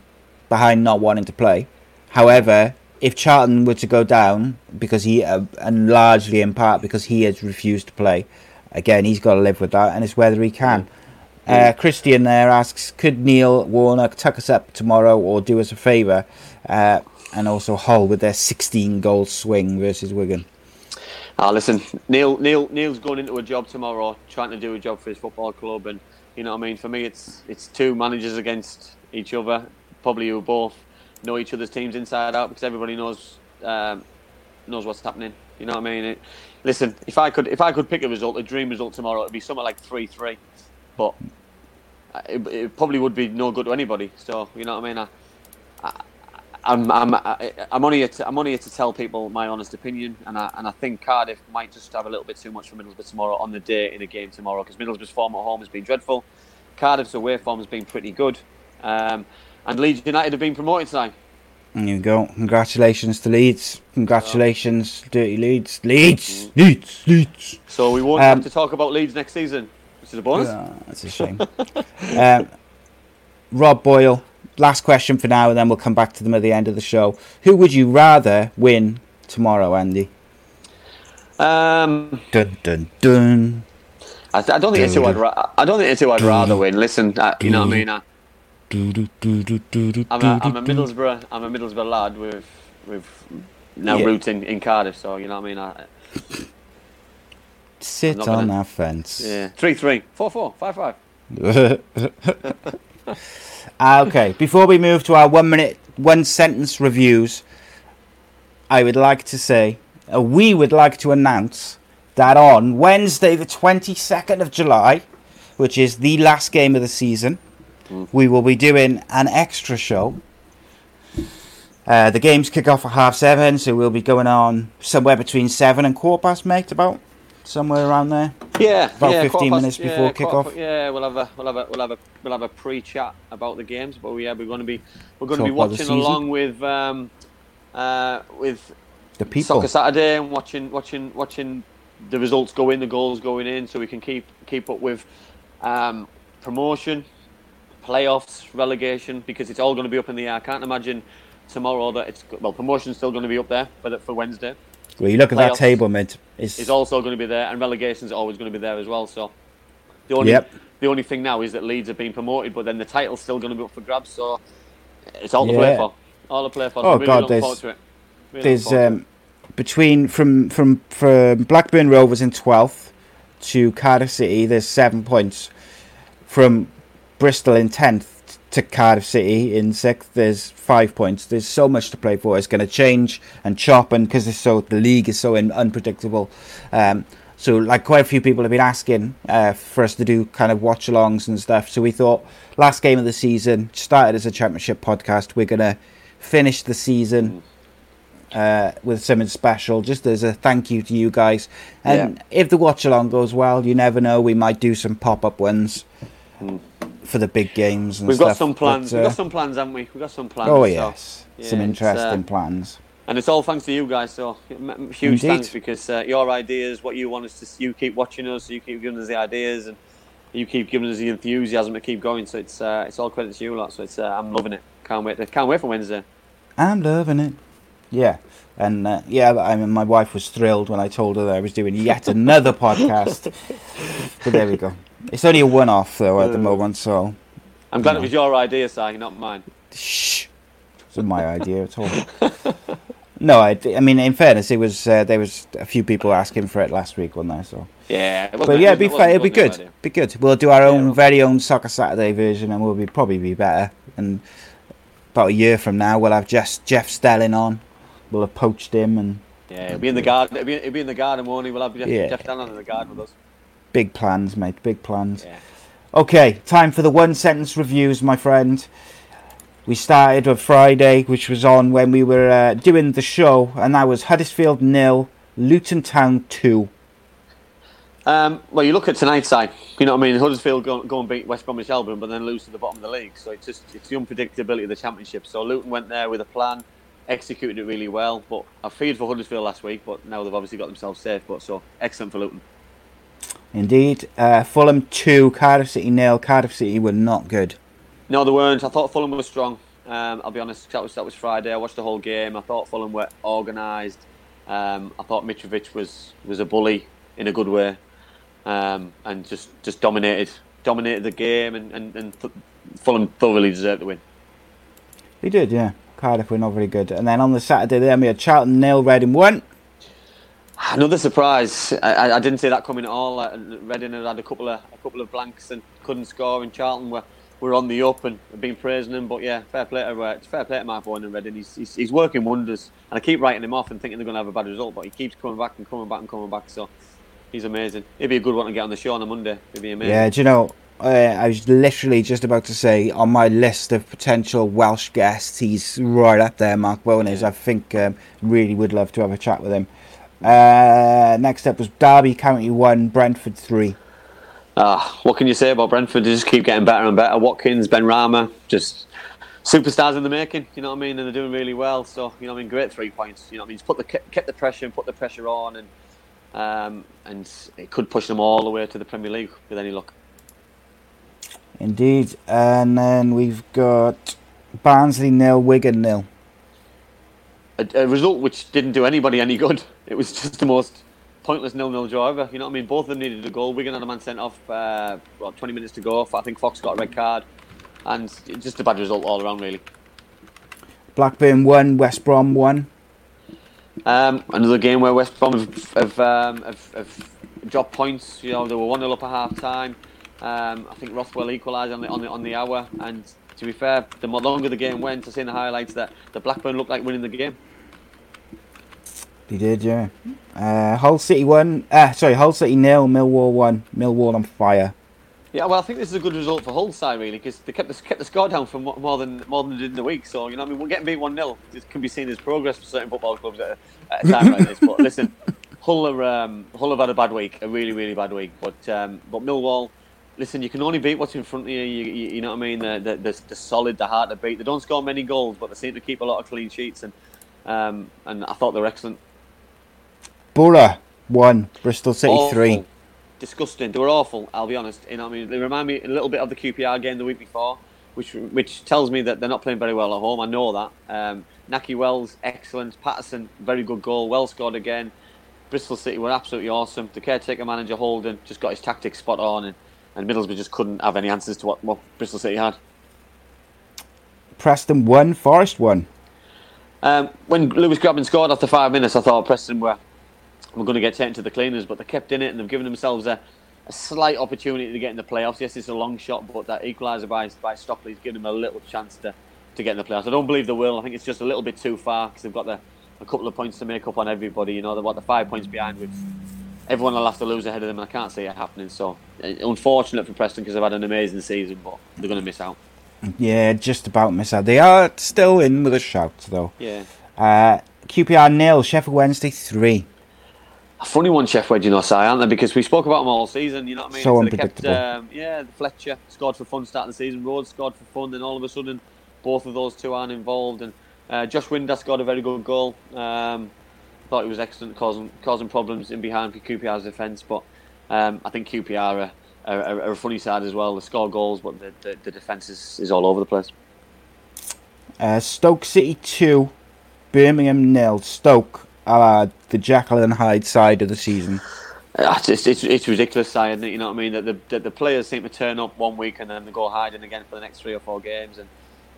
behind not wanting to play. However, if Charlton were to go down because he uh, and largely in part because he has refused to play, again he's got to live with that, and it's whether he can. Uh, Christian there asks, could Neil Warnock tuck us up tomorrow or do us a favour? Uh, and also Hull with their 16 goal swing versus Wigan. Ah, listen, Neil, Neil, Neil's going into a job tomorrow, trying to do a job for his football club, and you know what I mean. For me, it's it's two managers against each other, probably who both know each other's teams inside out because everybody knows um, knows what's happening. You know what I mean? It, listen, if I could if I could pick a result, a dream result tomorrow, it'd be something like three three, but it, it probably would be no good to anybody. So you know what I mean? I, I, I'm I'm I'm only here to, I'm only here to tell people my honest opinion, and I and I think Cardiff might just have a little bit too much for Middlesbrough tomorrow on the day in a game tomorrow because Middlesbrough's form at home has been dreadful, Cardiff's away form has been pretty good, um, and Leeds United have been promoted tonight. There you go. Congratulations to Leeds. Congratulations, Dirty Leeds. Leeds! Leeds! Leeds! So we won't Um, have to talk about Leeds next season, which is a bonus. Yeah, that's a shame. um, Rob Boyle, last question for now, and then we'll come back to them at the end of the show. Who would you rather win tomorrow, Andy? Um, Dun dun dun. I, I don't think it's who I'd ra- I don't think it's who I'd rather win. Listen, I, you know what I mean. I, I'm a, I'm a Middlesbrough I'm a Middlesbrough lad with with now Yeah. roots in, in Cardiff, so you know what I mean. I, Sit on gonna- that fence. yeah, three three four four five five. Ah, okay, before we move to our one minute, one sentence reviews, I would like to say, uh, we would like to announce that on Wednesday, the 22nd of July, which is the last game of the season, we will be doing an extra show. Uh, the games kick off at half seven, so we'll be going on somewhere between seven and quarter past, mate, about somewhere around there. Yeah, About yeah, 15 quarter past- minutes before yeah, kick-off. Yeah, we'll have a we'll have a we'll have a we'll have a pre-chat about the games, but yeah, we're going to be we're going to be watching along with um, uh, with The people. Soccer Saturday and watching watching watching the results go in, the goals going in, so we can keep keep up with um, promotion, playoffs, relegation, because it's all going to be up in the air. I can't imagine tomorrow that it's well promotion's still going to be up there for the, for Wednesday. Well, you look at that table, mate. It's, Is also going to be there, and relegation's always going to be there as well. So the only Yep. the only thing now is that Leeds have been promoted, but then the title's still going to be up for grabs. So it's all to play Yeah. for. All to play for. So Oh, really God, there's- to it. Really there's looking forward to um, between from from from Blackburn Rovers in twelfth to Cardiff City. There's seven points. From Bristol in tenth to Cardiff City in sixth. There's five points. There's so much to play for. It's going to change and chop, and because it's so the league is so in, unpredictable. Um, so like quite a few people have been asking uh, for us to do kind of watch alongs and stuff. So we thought last game of the season started as a championship podcast. We're gonna finish the season uh, with something special, just as a thank you to you guys. And if the watch along goes well, you never know. We might do some pop up ones for the big games. And We've stuff. got some plans. But, We've uh, got some plans, haven't we? We've got some plans. Oh so, yes, yeah, some interesting uh, plans. And it's all thanks to you guys. So huge Indeed. thanks because uh, your ideas, what you want us to, you keep watching us, you keep giving us the ideas, and you keep giving us the enthusiasm to keep going. So it's uh, it's all credit to you lot. So it's uh, I'm loving it. Can't wait. To, can't wait for Wednesday. I'm loving it. Yeah. And uh, yeah, I mean, my wife was thrilled when I told her that I was doing yet another podcast. But there we go. It's only a one off, though, at the moment, so. I'm glad you it was your idea, Si, not mine. Shh. It's not my idea at all. No, I, I mean, in fairness, it was uh, there was a few people asking for it last week, wasn't there? So, Yeah, it wasn't- but yeah, it'd be it fun. It'd be good. idea. Be good. We'll do our own very own Soccer Saturday version, and we'll be probably be better. And about a year from now, we'll have Jeff Jeff Stelling on. We'll have poached him, and Yeah, it'll be in the garden. It'll be, it'll be in the garden, won't he? We'll have Jeff, Yeah. Jeff in the garden with us. Big plans, mate. Big plans. Okay, time for the one sentence reviews, my friend. We started on Friday, which was on when we were uh, doing the show, and that was Huddersfield nil, Luton Town two. Um, well, you look at tonight's side. You know what I mean? Huddersfield go, go and beat West Bromwich Albion, but then lose to the bottom of the league. So it's just it's the unpredictability of the championship. So Luton went there with a plan, executed it really well. But I feared for Huddersfield last week, but now they've obviously got themselves safe. But so excellent for Luton. Indeed, uh, Fulham two, Cardiff City nil. Cardiff City were not good. No, they weren't. I thought Fulham were strong. Um, I'll be honest. That was that was Friday. I watched the whole game. I thought Fulham were organised. Um, I thought Mitrovic was was a bully in a good way, um, and just just dominated dominated the game. And and, and Fulham thoroughly deserved the win. They did, yeah. Cardiff were not very good. And then on the Saturday, then we had Charlton nil, Reading one. Another surprise. I, I- didn't see that coming at all. Uh, Reading had had a couple of a couple of blanks and couldn't score. And Charlton were, were on the up and been praising him. But yeah, fair play to uh, fair play to Mark Bowen and Reading. He's, he's he's working wonders. And I keep writing him off and thinking they're going to have a bad result, but he keeps coming back and coming back and coming back. So he's amazing. He'd be a good one to get on the show on a Monday. He'd be amazing. Yeah, do you know, uh, I was literally just about to say on my list of potential Welsh guests, he's right up there, Mark Bowen is. I think um, really would love to have a chat with him. Uh, next up was Derby County 1, Brentford 3. Ah, what can you say about Brentford? They just keep getting better and better. Watkins, Benrahma, just superstars in the making. You know what I mean? And they're doing really well. So you know what I mean? Great three points. You know what I mean? Just put the kept the pressure and put the pressure on, and um, and it could push them all the way to the Premier League with any luck. Indeed. And then we've got Barnsley nil, Wigan nil. A, a result which didn't do anybody any good. It was just the most pointless nil-nil draw ever. You know what I mean? Both of them needed a goal. Wigan had a man sent off. Uh, what, 20 minutes to go. I think Fox got a red card, and just a bad result all around, really. Blackburn 1, West Brom 1. Um, another game where West Brom have, have, um, have, have dropped points. You know, they were one 0 up at half time. Um, I think Rothwell equalised on the, on the on the hour. And to be fair, the more longer the game went, I seen the highlights that the Blackburn looked like winning the game. He did, yeah. Uh, Hull City 1, uh, sorry, Hull City nil, Millwall 1. Millwall on fire. Yeah, well, I think this is a good result for Hull side really because they kept the, kept the score down for more than more than they did in the week. So you know, I mean, we're getting beat one 0 It can be seen as progress for certain football clubs at a, at a time like this. But listen, Hull are um, Hull have had a bad week, a really really bad week. But um, but Millwall, listen, you can only beat what's in front of you. You, you, you know what I mean? They're, they're, they're they're solid, they're hard to beat. They don't score many goals, but they seem to keep a lot of clean sheets. And um, and I thought they were excellent. Boro 1, Bristol City Awful. 3. Disgusting. They were awful. I'll be honest. You know, what I mean, they remind me a little bit of the QPR game the week before, which which tells me that they're not playing very well at home. I know that. Um, Nakhi Wells, excellent. Paterson, very good goal. Well scored again. Bristol City were absolutely awesome. The caretaker manager Holden just got his tactics spot on, and, and Middlesbrough just couldn't have any answers to what, what Bristol City had. Preston 1, Forest 1. Um, when Lewis Grabban scored after five minutes, I thought Preston were were going to get taken to the cleaners, but they kept in it and they've given themselves a, a slight opportunity to get in the playoffs. Yes, it's a long shot, but that equaliser by by Stockley's given them a little chance to, to get in the playoffs. I don't believe they will. I think it's just a little bit too far because they've got the, a couple of points to make up on everybody. You know, they're what the five points behind with everyone will have to lose ahead of them, and I can't see it happening. So, uh, unfortunate for Preston because they've had an amazing season, but they're going to miss out. Yeah, just about miss out. They are still in with a shout, though. Yeah. Uh, QPR nil, Sheffield Wednesday three. A funny one, Chef Wedge, you know, Si, aren't they? Because we spoke about them all season, you know what I mean? So They kept, unpredictable. um, yeah, Fletcher scored for fun starting the season, Rhodes scored for fun, then all of a sudden, both of those two aren't involved. And uh, Josh Windass scored a very good goal. Um, thought he was excellent, causing causing problems in behind for QPR's defence. But um, I think QPR are, are, are a funny side as well. They score goals, but the, the, the defence is, is all over the place. Uh, Stoke City two, Birmingham nil. Stoke are the Jekyll and Hyde side of the season. Uh, It's, it's, it's ridiculous, Si, isn't? You know what I mean? That the, that the players seem to turn up one week and then they go hiding again for the next three or four games. And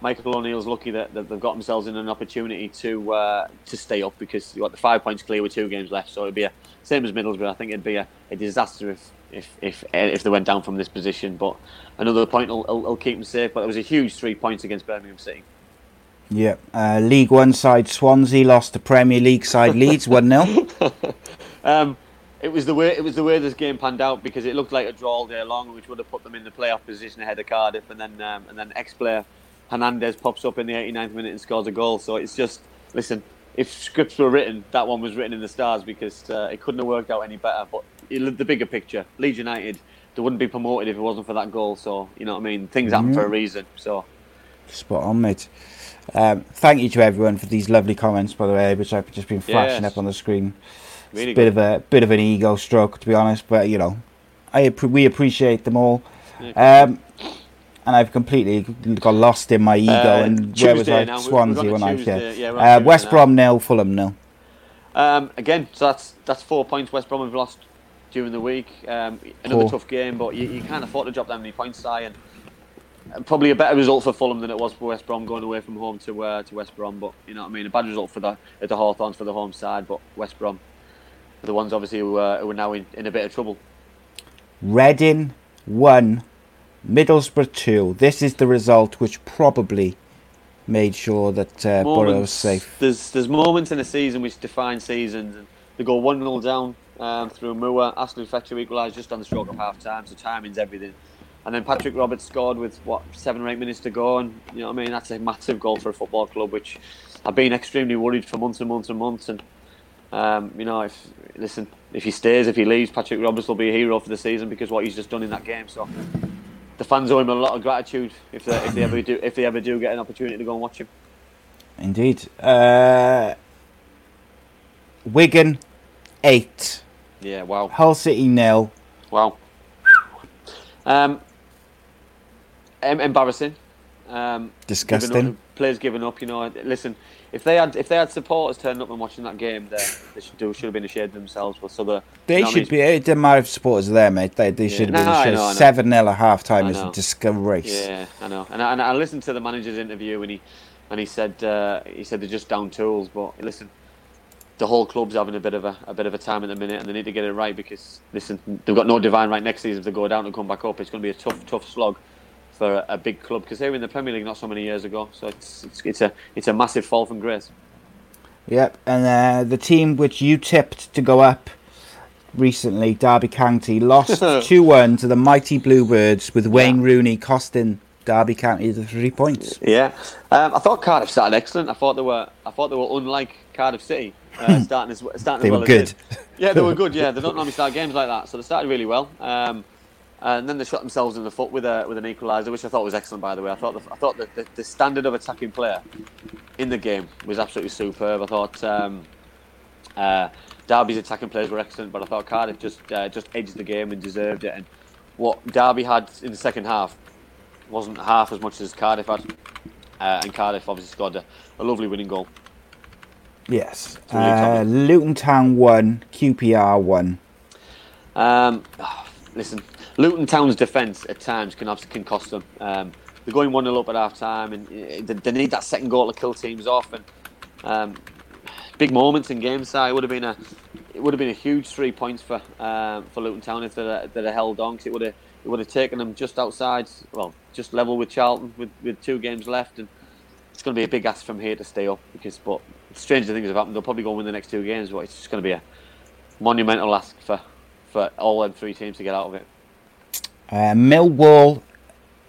Michael O'Neill's lucky that, that they've got themselves in an opportunity to uh, to stay up because you got the five points clear with two games left. So it'd be a same as Middlesbrough. I think it'd be a, a disaster if, if if if they went down from this position. But another point will, will, will keep them safe. But it was a huge three points against Birmingham City. Yeah. Uh, League One side Swansea lost to Premier League side Leeds one 0 Um, it was the way it was the way this game panned out because it looked like a draw all day long, which would have put them in the playoff position ahead of Cardiff, and then um, and then ex-player Hernandez pops up in the 89th minute and scores a goal. So it's just listen. If scripts were written, that one was written in the stars because uh, it couldn't have worked out any better. But it- the bigger picture, Leeds United, they wouldn't be promoted if it wasn't for that goal. So you know what I mean. Things happen for a reason. So Spot on, mate. Um, thank you to everyone for these lovely comments, by the way, which I've just been flashing Yes. up on the screen. Really it's a bit good. of a bit of an ego stroke, to be honest, but you know, I we appreciate them all. Um, and I've completely got lost in my ego. Uh, and where was I? now, we- we're Swansea on when I was Tuesday, here. yeah, uh, West. Brom nil, Fulham nil. Um, again, so that's that's four points West Brom have lost during the week. Um, another Four. tough game, but you, you can't afford to drop that many points, Si, and probably a better result for Fulham than it was for West Brom going away from home to uh, to West Brom. But you know what I mean, a bad result for the at the Hawthorns for the home side, but West Brom are the ones obviously who, uh, who are now in, in a bit of trouble. Reading one, Middlesbrough two. This is the result which probably made sure that uh, Boro was safe. There's there's moments in a season which define seasons, and they go one 0 down um, through Moore. Ashley Fletcher equalised just on the stroke of half time, so timing's everything. And then Patrick Roberts scored with what seven or eight minutes to go, and you know what I mean. That's a massive goal for a football club, which I've been extremely worried for months and months and months. And um, you know, if listen, if he stays, if he leaves, Patrick Roberts will be a hero for the season because what he's just done in that game. So the fans owe him a lot of gratitude if they, if they ever do if they ever do get an opportunity to go and watch him. Indeed. Uh, Wigan eight, Yeah, wow. Hull City nil. Wow. Um, em- embarrassing. Um, Disgusting. giving up- players giving up. You know, listen. If they had if they had supporters turning up and watching that game, they, they should do should have been ashamed of themselves. But so the They you know what I should mean? be. It didn't matter if supporters are there, mate. They, they Yeah. should have No, been ashamed. know, I know. Seven 0 at half time is a disgrace. Yeah, I know. And I, and I listened to the manager's interview, and he and he said uh, he said they're just down tools. But listen, the whole club's having a bit of a, a bit of a time at the minute, and they need to get it right because listen, they've got no divine right next season. If they go down and come back up, it's going to be a tough, tough slog for a, a big club because they were in the Premier League not so many years ago. So it's it's, it's a it's a massive fall from grace. Yep, and uh, the team which you tipped to go up recently, Derby County, lost 2 1 to the mighty Bluebirds with Wayne Rooney costing Derby County the three points. Yeah, um, I thought Cardiff started excellent. I thought they were I thought they were unlike Cardiff City, uh, starting as starting They as well were good. did. Yeah, they were good. Yeah, they don't normally start games like that, so they started really well. Um, and then they shot themselves in the foot with a with an equaliser, which I thought was excellent. By the way, I thought the, I thought that the, the standard of attacking player in the game was absolutely superb. I thought um, uh, Derby's attacking players were excellent, but I thought Cardiff just uh, just edged the game and deserved it. And what Derby had in the second half wasn't half as much as Cardiff had, uh, and Cardiff obviously scored a, a lovely winning goal. Yes. Uh, Luton Town 1, QPR 1. Um, listen, Luton Town's defence at times can obviously can cost them. Um, they're going one 0 up at half time, and uh, they, need that second goal to kill teams off. And um, big moments in games. So it would have been a it would have been a huge three points for um, for Luton Town if they'd, they'd held on. 'cause it would have it would have taken them just outside, well, just level with Charlton with, with two games left, and it's going to be a big ask from here to stay up. Because, but stranger things have happened. They'll probably go win the next two games, but it's just going to be a monumental ask for for all them three teams to get out of it. Uh, Millwall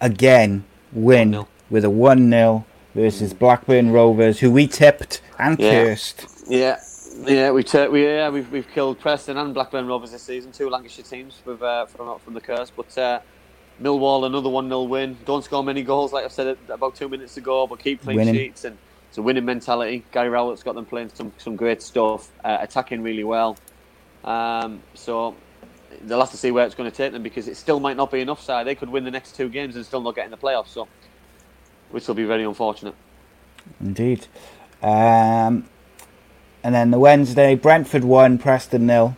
again win with a 1 0 versus Blackburn Rovers, who we tipped and Yeah. cursed. Yeah, yeah, we tur we yeah we've, we've killed Preston and Blackburn Rovers this season, two Lancashire teams with uh, from from the curse. But uh, Millwall another one 0 win. Don't score many goals, like I said about two minutes ago, but keep clean Winning. sheets and it's a winning mentality. Gary Rowett's got them playing some some great stuff, uh, attacking really well. Um, so they'll have to see where it's going to take them because it still might not be enough. Side they could win the next two games and still not get in the playoffs. So which will be very unfortunate. Indeed. Um, and then the Wednesday, Brentford 1, Preston nil.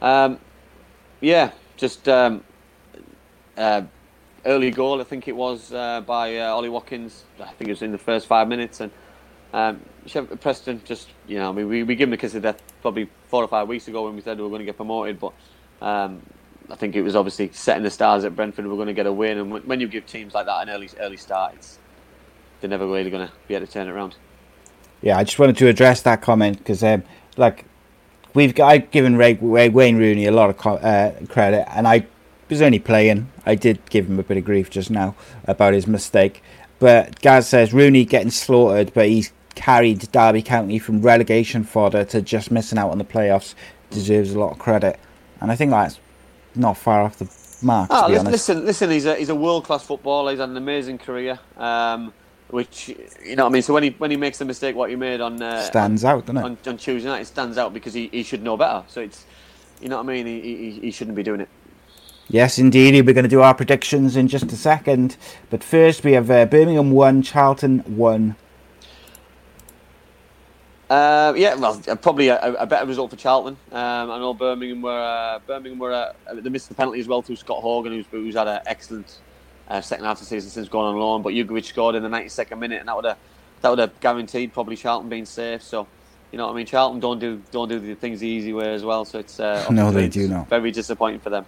Um, yeah, just um, uh, early goal. I think it was uh, by uh, Ollie Watkins. I think it was in the first five minutes, and um, Preston just you know I mean we, we give them the kiss of death probably four or five weeks ago when we said we were going to get promoted, but um, I think it was obviously setting the stars at Brentford We're going to get a win, and when, when you give teams like that an early early start, it's, they're never really going to be able to turn it around. Yeah, I just wanted to address that comment because, um, like, we've got, I've given Ray, Ray, Wayne Rooney a lot of co- uh, credit, and I was only playing. I did give him a bit of grief just now about his mistake. But Gaz says Rooney getting slaughtered, but he's carried Derby County from relegation fodder to just missing out on the playoffs. Deserves a lot of credit, and I think that's not far off the mark. Ah, to be li- honest. listen, listen. He's a he's a world class footballer. He's had an amazing career. Um, which you know, what I mean, so when he when he makes the mistake, what he made on uh, Stands out, doesn't it? on, on Tuesday night, it stands out because he, he should know better. So it's you know what I mean. He, he, he shouldn't be doing it. Yes, indeed. We're going to do our predictions in just a second. But first, we have uh, Birmingham 1, Charlton 1. Uh, yeah, well, uh, probably a, a better result for Charlton. Um, I know Birmingham were uh, Birmingham were uh, they missed the penalty as well through Scott Hogan, who's, who's had an excellent uh, second half of the season since going on loan. But Jugovic scored in the 92nd minute, and that would have that would have guaranteed probably Charlton being safe. So, you know, what I mean, Charlton don't do don't do the things the easy way as well. So it's uh, No, they do not. Very disappointing for them.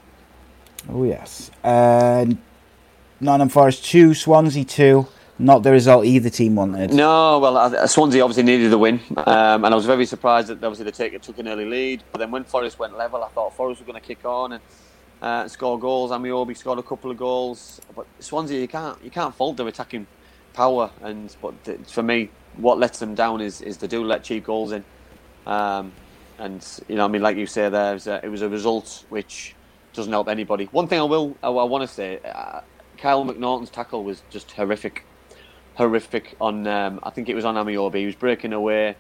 Oh, yes. Uh, Nottingham Forest 2, Swansea 2. Not the result either team wanted. No, well, Swansea obviously needed the win, um, and I was very surprised that obviously they take, took an early lead. But then when Forest went level, I thought Forest were going to kick on and uh, score goals. Ameobi scored a couple of goals, but Swansea you can't you can't fault their attacking power. And but for me, what lets them down is is they do let cheap goals in, um, and you know I mean like you say there, it was a, it was a result which doesn't help anybody. One thing I will I, I want to say, uh, Kyle McNaughton's tackle was just horrific horrific on. Um, I think it was on Ameobi. He was breaking away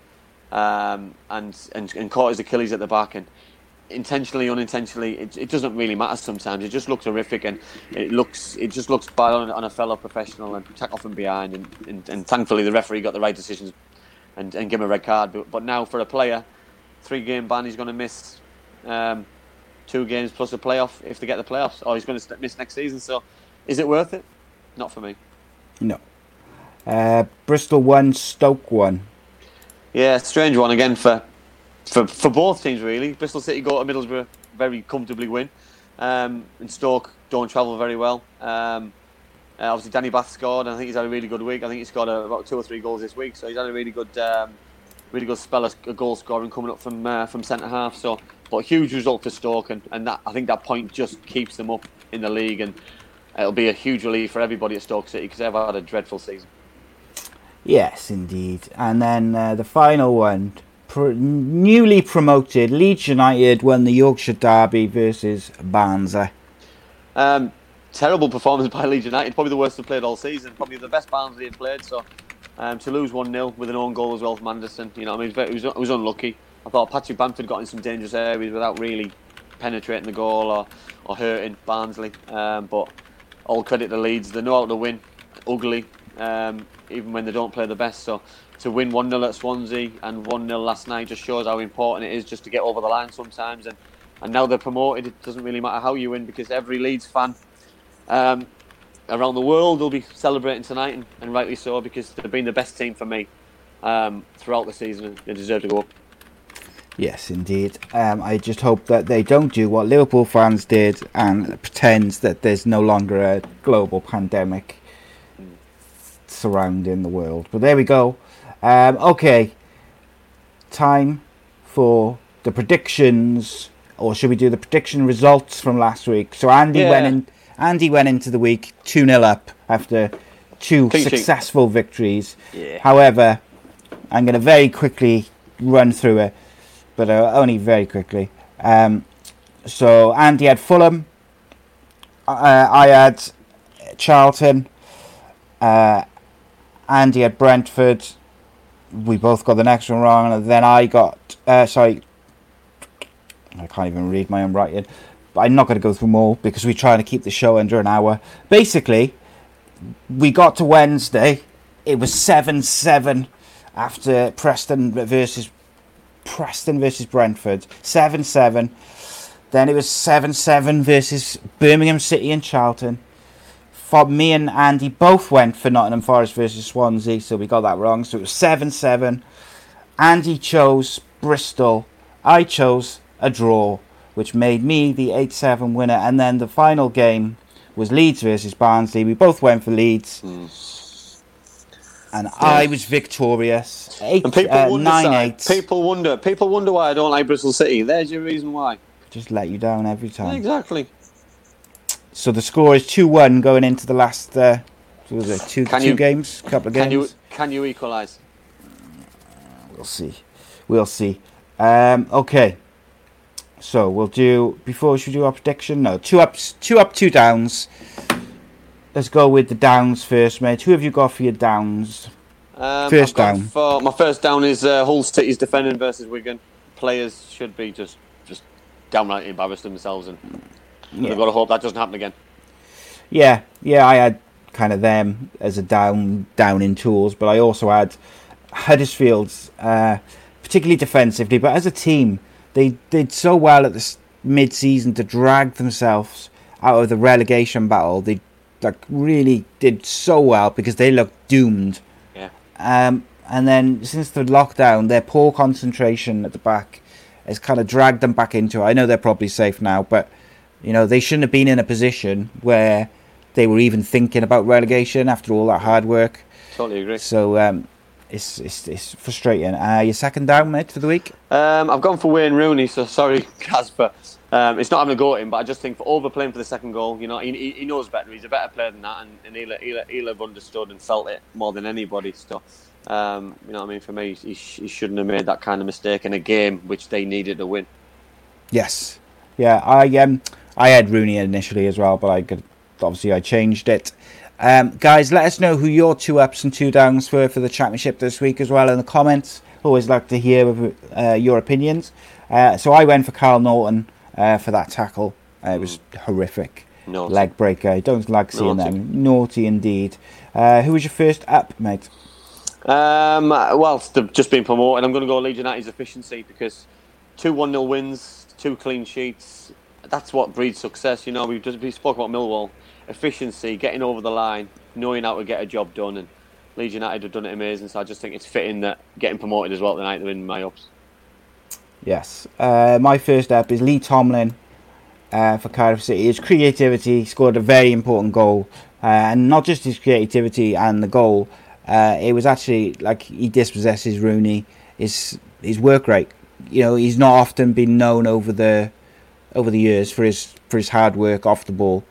um, and, and and caught his Achilles at the back and. Intentionally, unintentionally, it, it doesn't really matter. Sometimes it just looks horrific, and it looks it just looks bad on, on a fellow professional and tackle from behind. And, and, and thankfully, the referee got the right decisions and, and give him a red card. But, but now for a player, three game ban, he's going to miss um, two games plus a playoff if they get the playoffs, or he's going to miss next season. So, is it worth it? Not for me. No. Uh, Bristol 1, Stoke 1. Yeah, strange one again for for for both teams really. Bristol City go to Middlesbrough very comfortably win, um, and Stoke don't travel very well. Um, uh, obviously, Danny Batth scored. And I think he's had a really good week. I think he scored uh, about two or three goals this week, so he's had a really good, um, really good spell of goal scoring coming up from uh, from centre half. So, but huge result for Stoke, and, and that I think that point just keeps them up in the league, and it'll be a huge relief for everybody at Stoke City because they've had a dreadful season. Yes, indeed. And then uh, the final one, pr- newly promoted Leeds United won the Yorkshire Derby versus Barnsley. Um, terrible performance by Leeds United. Probably the worst they've played all season. Probably the best Barnsley have played. So um, to lose one 0 with an own goal as well from Anderson, you know, I mean, it was, it was, unlucky. I thought Patrick Bamford got in some dangerous areas without really penetrating the goal or, or hurting Barnsley. Um, but all credit to Leeds. They know how to win ugly, um, even when they don't play the best. So to win 1 0 at Swansea and 1 0 last night just shows how important it is just to get over the line sometimes. And, and now they're promoted, it doesn't really matter how you win because every Leeds fan um, around the world will be celebrating tonight, and, and rightly so because they've been the best team for me um, throughout the season and they deserve to go up. Yes, indeed. Um, I just hope that they don't do what Liverpool fans did and pretend that there's no longer a global pandemic surrounding the world. But there we go. Um, okay, time for the predictions, or should we do the prediction results from last week? So Andy Yeah. went in. Andy went into the week two 0 up after two Clean sheet. successful victories. Yeah. However, I'm going to very quickly run through it, but uh, only very quickly. Um, so Andy had Fulham. Uh, I had Charlton. Uh, Andy had Brentford. We both got the next one wrong, and then I got. Uh, sorry, I can't even read my own writing. But I'm not going to go through all because we're trying to keep the show under an hour. Basically, we got to Wednesday. It was seven seven after Preston versus Preston versus Brentford. Seven seven. Then it was seven seven versus Birmingham City and Charlton. For me and Andy both went for Nottingham Forest versus Swansea, so we got that wrong. So it was seven seven. Andy chose Bristol. I chose a draw, which made me the 8 7 winner. And then the final game was Leeds versus Barnsley. We both went for Leeds. And I was victorious. Eight, And people uh, wonder, 9 8. people wonder, people wonder why I don't like Bristol City. There's your reason why. Just let you down every time. Exactly. So the score is 2 1 going into the last uh, was it, two, Can two you- games? couple of games? Can you can you equalise? We'll see. We'll see. Um, okay. So we'll do before should we should do our prediction. No, two ups, two up, two downs. Let's go with the downs first, mate. Who have you got for your downs? Um, First down. For, my first down is uh, Hull City's defending versus Wigan. Players should be just just downright embarrassed themselves, and Yeah. we've got to hope that doesn't happen again. Yeah, yeah, I had kind of them as a down down in tools, but I also had Huddersfield's, uh, particularly defensively, but as a team, they did so well at this mid-season to drag themselves out of the relegation battle. They like really did so well because they looked doomed. Yeah. Um, and then since the lockdown, their poor concentration at the back has kind of dragged them back into it. I know they're probably safe now, but you know they shouldn't have been in a position where they were even thinking about relegation after all that hard work. Totally agree. So um, it's, it's it's frustrating. Uh, your second down, mate, for the week. Um, I've gone for Wayne Rooney, so sorry, Casper. Um, it's not having a go at him, but I just think for overplaying for the second goal, you know, he, he, knows better. He's a better player than that, and, and he'll, he'll, he'll have understood and felt it more than anybody. So, um, you know what I mean? For me, he, he shouldn't have made that kind of mistake in a game which they needed to win. Yes. Yeah, I um I had Rooney initially as well, but I could obviously I changed it. Um, guys, let us know who your two ups and two downs were for the championship this week as well in the comments. Always like to hear uh, your opinions. Uh, so I went for Carl Naughton uh, for that tackle. Uh, it was horrific. Naughty. Leg breaker. I don't like seeing Naughty. them. Naughty indeed. Uh, who was your first up, mate? Um, well, they've just been promoted. I'm going to go Leeds United's efficiency because two 1 0 wins, two clean sheets. That's what breeds success. You know, we've just we spoke about Millwall. Efficiency, getting over the line, knowing how to get a job done, and Leeds United have done it amazing. So I just think it's fitting that getting promoted as well tonight. They're in my ups. Yes. Uh, my first up is Lee Tomlin uh, for Cardiff City. His creativity scored a very important goal. Uh, and not just his creativity and the goal, uh, it was actually like he dispossesses Rooney. His, his work rate. You know, he's not often been known over the over the years for his for his hard work off the ball.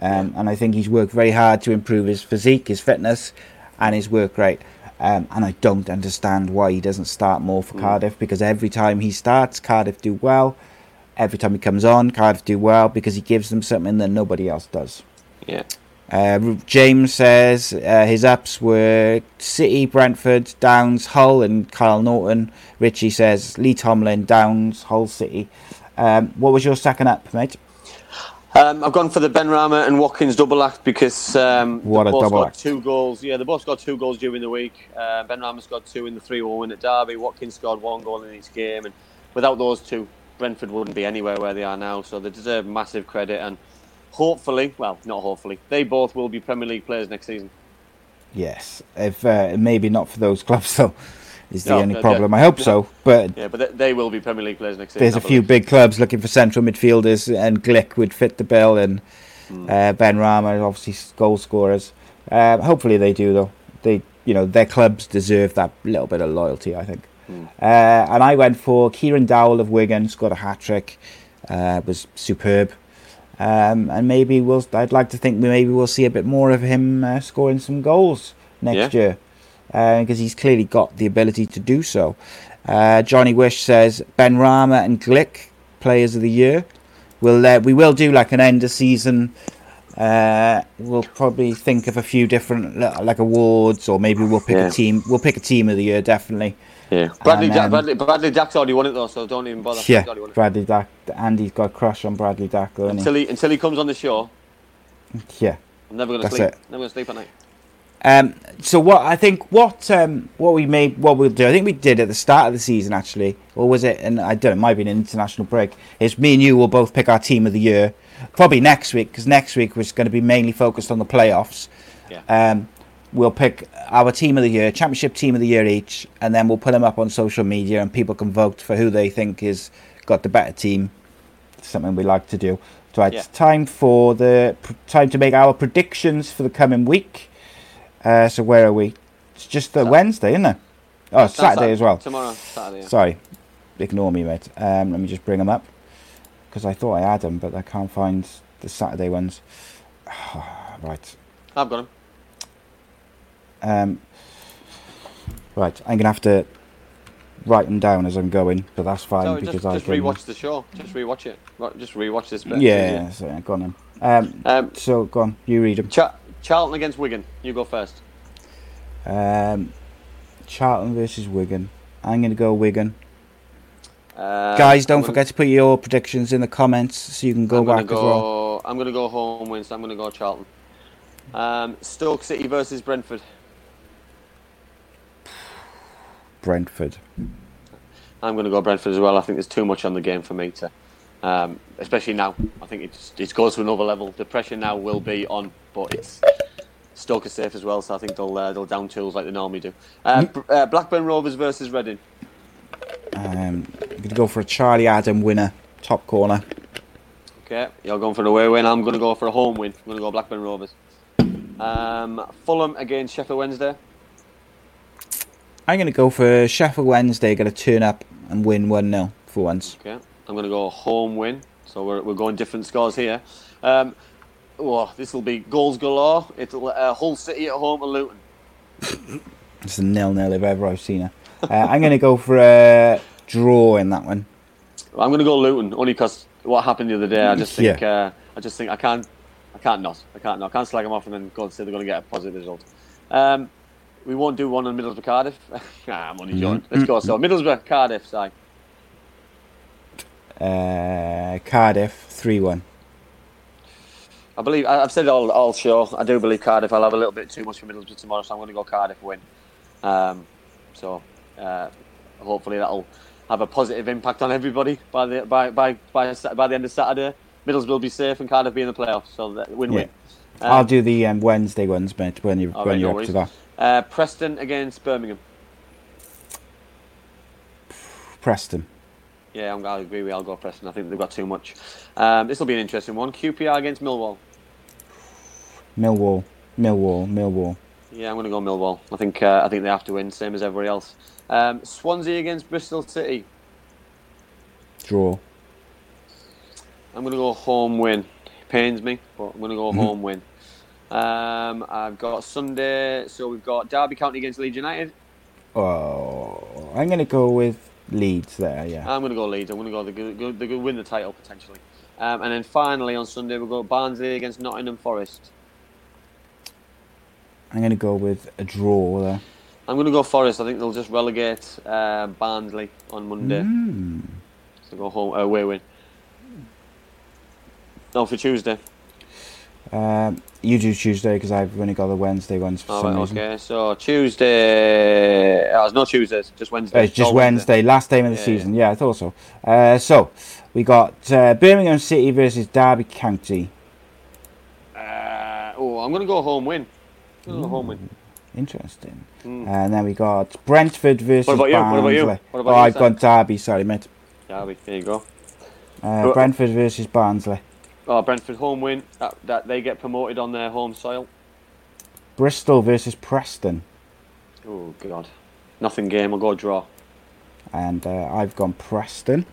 Um, and I think he's worked very hard to improve his physique, his fitness, and his work rate. Um, and I don't understand why he doesn't start more for Cardiff because every time he starts, Cardiff do well. Every time he comes on, Cardiff do well because he gives them something that nobody else does. Yeah. Uh, James says uh, his ups were City, Brentford, Downs, Hull, and Kyle Naughton. Richie says Lee Tomlin, Downs, Hull City. Um, what was your second up, mate? Um, I've gone for the Benrahma and Watkins double act because um, What they a double got act. two goals. Yeah, they both got two goals during the week. Uh, Benrahma scored two in the 3 1 win at Derby. Watkins scored one goal in each game. And without those two, Brentford wouldn't be anywhere where they are now. So they deserve massive credit. And hopefully, well, not hopefully, they both will be Premier League players next season. Yes, if uh, maybe not for those clubs though. Is the No, only no, problem. I hope so, but Yeah, but they, will be Premier League players next season. there's a few big clubs looking for central midfielders, and Glick would fit the bill, and Hmm. uh, Benrahma, obviously goal scorers. Um, hopefully they do though. They, you know, their clubs deserve that little bit of loyalty. I think. Hmm. Uh, and I went for Kieran Dowell of Wigan, scored a hat trick, uh, was superb. Um, and maybe we'll. I'd like to think we maybe we'll see a bit more of him uh, scoring some goals next Yeah. year, because he's clearly got the ability to do so. Uh, Johnny Wish says Benrahma and Glick, players of the year. We'll uh, we will do like an end of season. Uh, we'll probably think of a few different like awards, or maybe we'll pick Yeah. a team. We'll pick a team of the year definitely. Yeah, Bradley, And, um, Bradley, Bradley Dack's already won it though, so don't even bother. Yeah. Bradley Dack. Andy's got a crush on Bradley Dack, though, Until he until he comes on the show. Yeah. I'm never gonna That's sleep. it. Never gonna sleep at night. Um, so what I think what um, what we made what we'll do I think we did at the start of the season actually. Or was it and I don't know it might be an international break. Is me and you will both pick our team of the year. Probably next week because next week was going to be mainly focused on the playoffs. Yeah. um, we'll pick our team of the year championship team of the year each and then we'll put them up on social media and people can vote for who they think is got the better team. Something we like to do. So it's Yeah. time for the time to make our predictions for the coming week uh, so where are we? It's just the Wednesday, isn't it? Oh, it's Saturday Sat- as well. Tomorrow, Saturday. Yeah. Sorry, ignore me, mate. Um, let me just bring them up because I thought I had them, but I can't find the Saturday ones. right, I've got him. um, right. I'm gonna have to write them down as I'm going, but that's fine So because just, I just can. rewatch the show. Just rewatch it. Just rewatch this bit. Yeah, so yeah, go on then. Um, Um, so go on, you read them. Cha- Charlton against Wigan. You go first. Um, Charlton versus Wigan. I'm gonna go Wigan. Uh, Guys, don't gonna- forget to put your predictions in the comments so you can go I'm back as well. go. I'm gonna go home win. So I'm gonna go Charlton. Um, Stoke City versus Brentford. Brentford. I'm going to go Brentford as well. I think there's too much on the game for me to, um, especially now. I think it's it goes to another level. The pressure now will be on, but it's Stoke is safe as well, so I think they'll uh, they'll down tools like they normally do. Uh, Mm. Uh, Blackburn Rovers versus Reading. Um, I'm going to go for a Charlie Adam winner, top corner. Okay, you're going for the away win. I'm going to go for a home win. I'm going to go Blackburn Rovers. Um, Fulham against Sheffield Wednesday. I'm going to go for Sheffield Wednesday, going to turn up and win 1 0 for once. Okay, I'm going to go home win. So we're, we're going different scores here. Um, oh, this will be goals galore. It'll uh, Hull City at home and Luton. It's a nil nil if ever I've seen it. Uh, I'm going to go for a draw in that one. I'm going to go Luton only because what happened the other day. I just think uh, I just think I can't I can't not I can't not I can't slag them off and then go and say they're going to get a positive result. Um, we won't do one on Middlesbrough Cardiff. ah, I'm only joking. Let's go. So Middlesbrough Cardiff side. Uh, Cardiff 3 1. I believe I've said it all all show. I do believe Cardiff. I'll have a little bit too much for Middlesbrough tomorrow, so I'm going to go Cardiff win. Um, so uh, hopefully that'll have a positive impact on everybody by the by by by, by the end of Saturday. Middlesbrough will be safe and Cardiff be in the playoffs. So that- win-win. Um, I'll do the um, Wednesday ones, mate, when, you when right, you're no up to that. Uh, Preston against Birmingham. Preston. Yeah, I'm, I agree with. I'll go Preston. I think they've got too much. Um, this will be an interesting one. QPR against Millwall. Millwall. Millwall. Millwall. Yeah, I'm going to go Millwall. I think uh, I think they have to win, same as everybody else. Um, Swansea against Bristol City. Draw. I'm going to go home win. Pains me, but I'm going to go Mhm. home win. Um, I've got Sunday, so we've got Derby County against Leeds United. Oh, I'm going to go with Leeds there, yeah. I'm going to go Leeds. I'm going to go. They're going to win the title potentially. Um, and then finally on Sunday we've got Barnsley against Nottingham Forest. I'm going to go with a draw there. I'm going to go Forest. I think they'll just relegate uh, Barnsley on Monday. Mm. So go home uh, away win. No, for Tuesday. Um, you do Tuesday because I've only got the Wednesday ones for All some right, reason. okay. So Tuesday. Oh, it's not Tuesdays, just Uh, Wednesday. it's just all Wednesday, last game of the Yeah, season. Yeah. I thought so. Uh, so we got uh, Birmingham City versus Derby County. Uh, oh, I'm going to go home win. I'm going to go home win. Interesting. Mm. And then we got Brentford versus What about you? What about you? Barnsley. What about oh, you, I've gone Derby. Sorry, mate. Derby, there you go. Uh, Brentford versus Barnsley. Oh, Brentford home win. That, that they get promoted on their home soil. Bristol versus Preston. Oh God, nothing game. I'll go draw. And uh, I've gone Preston.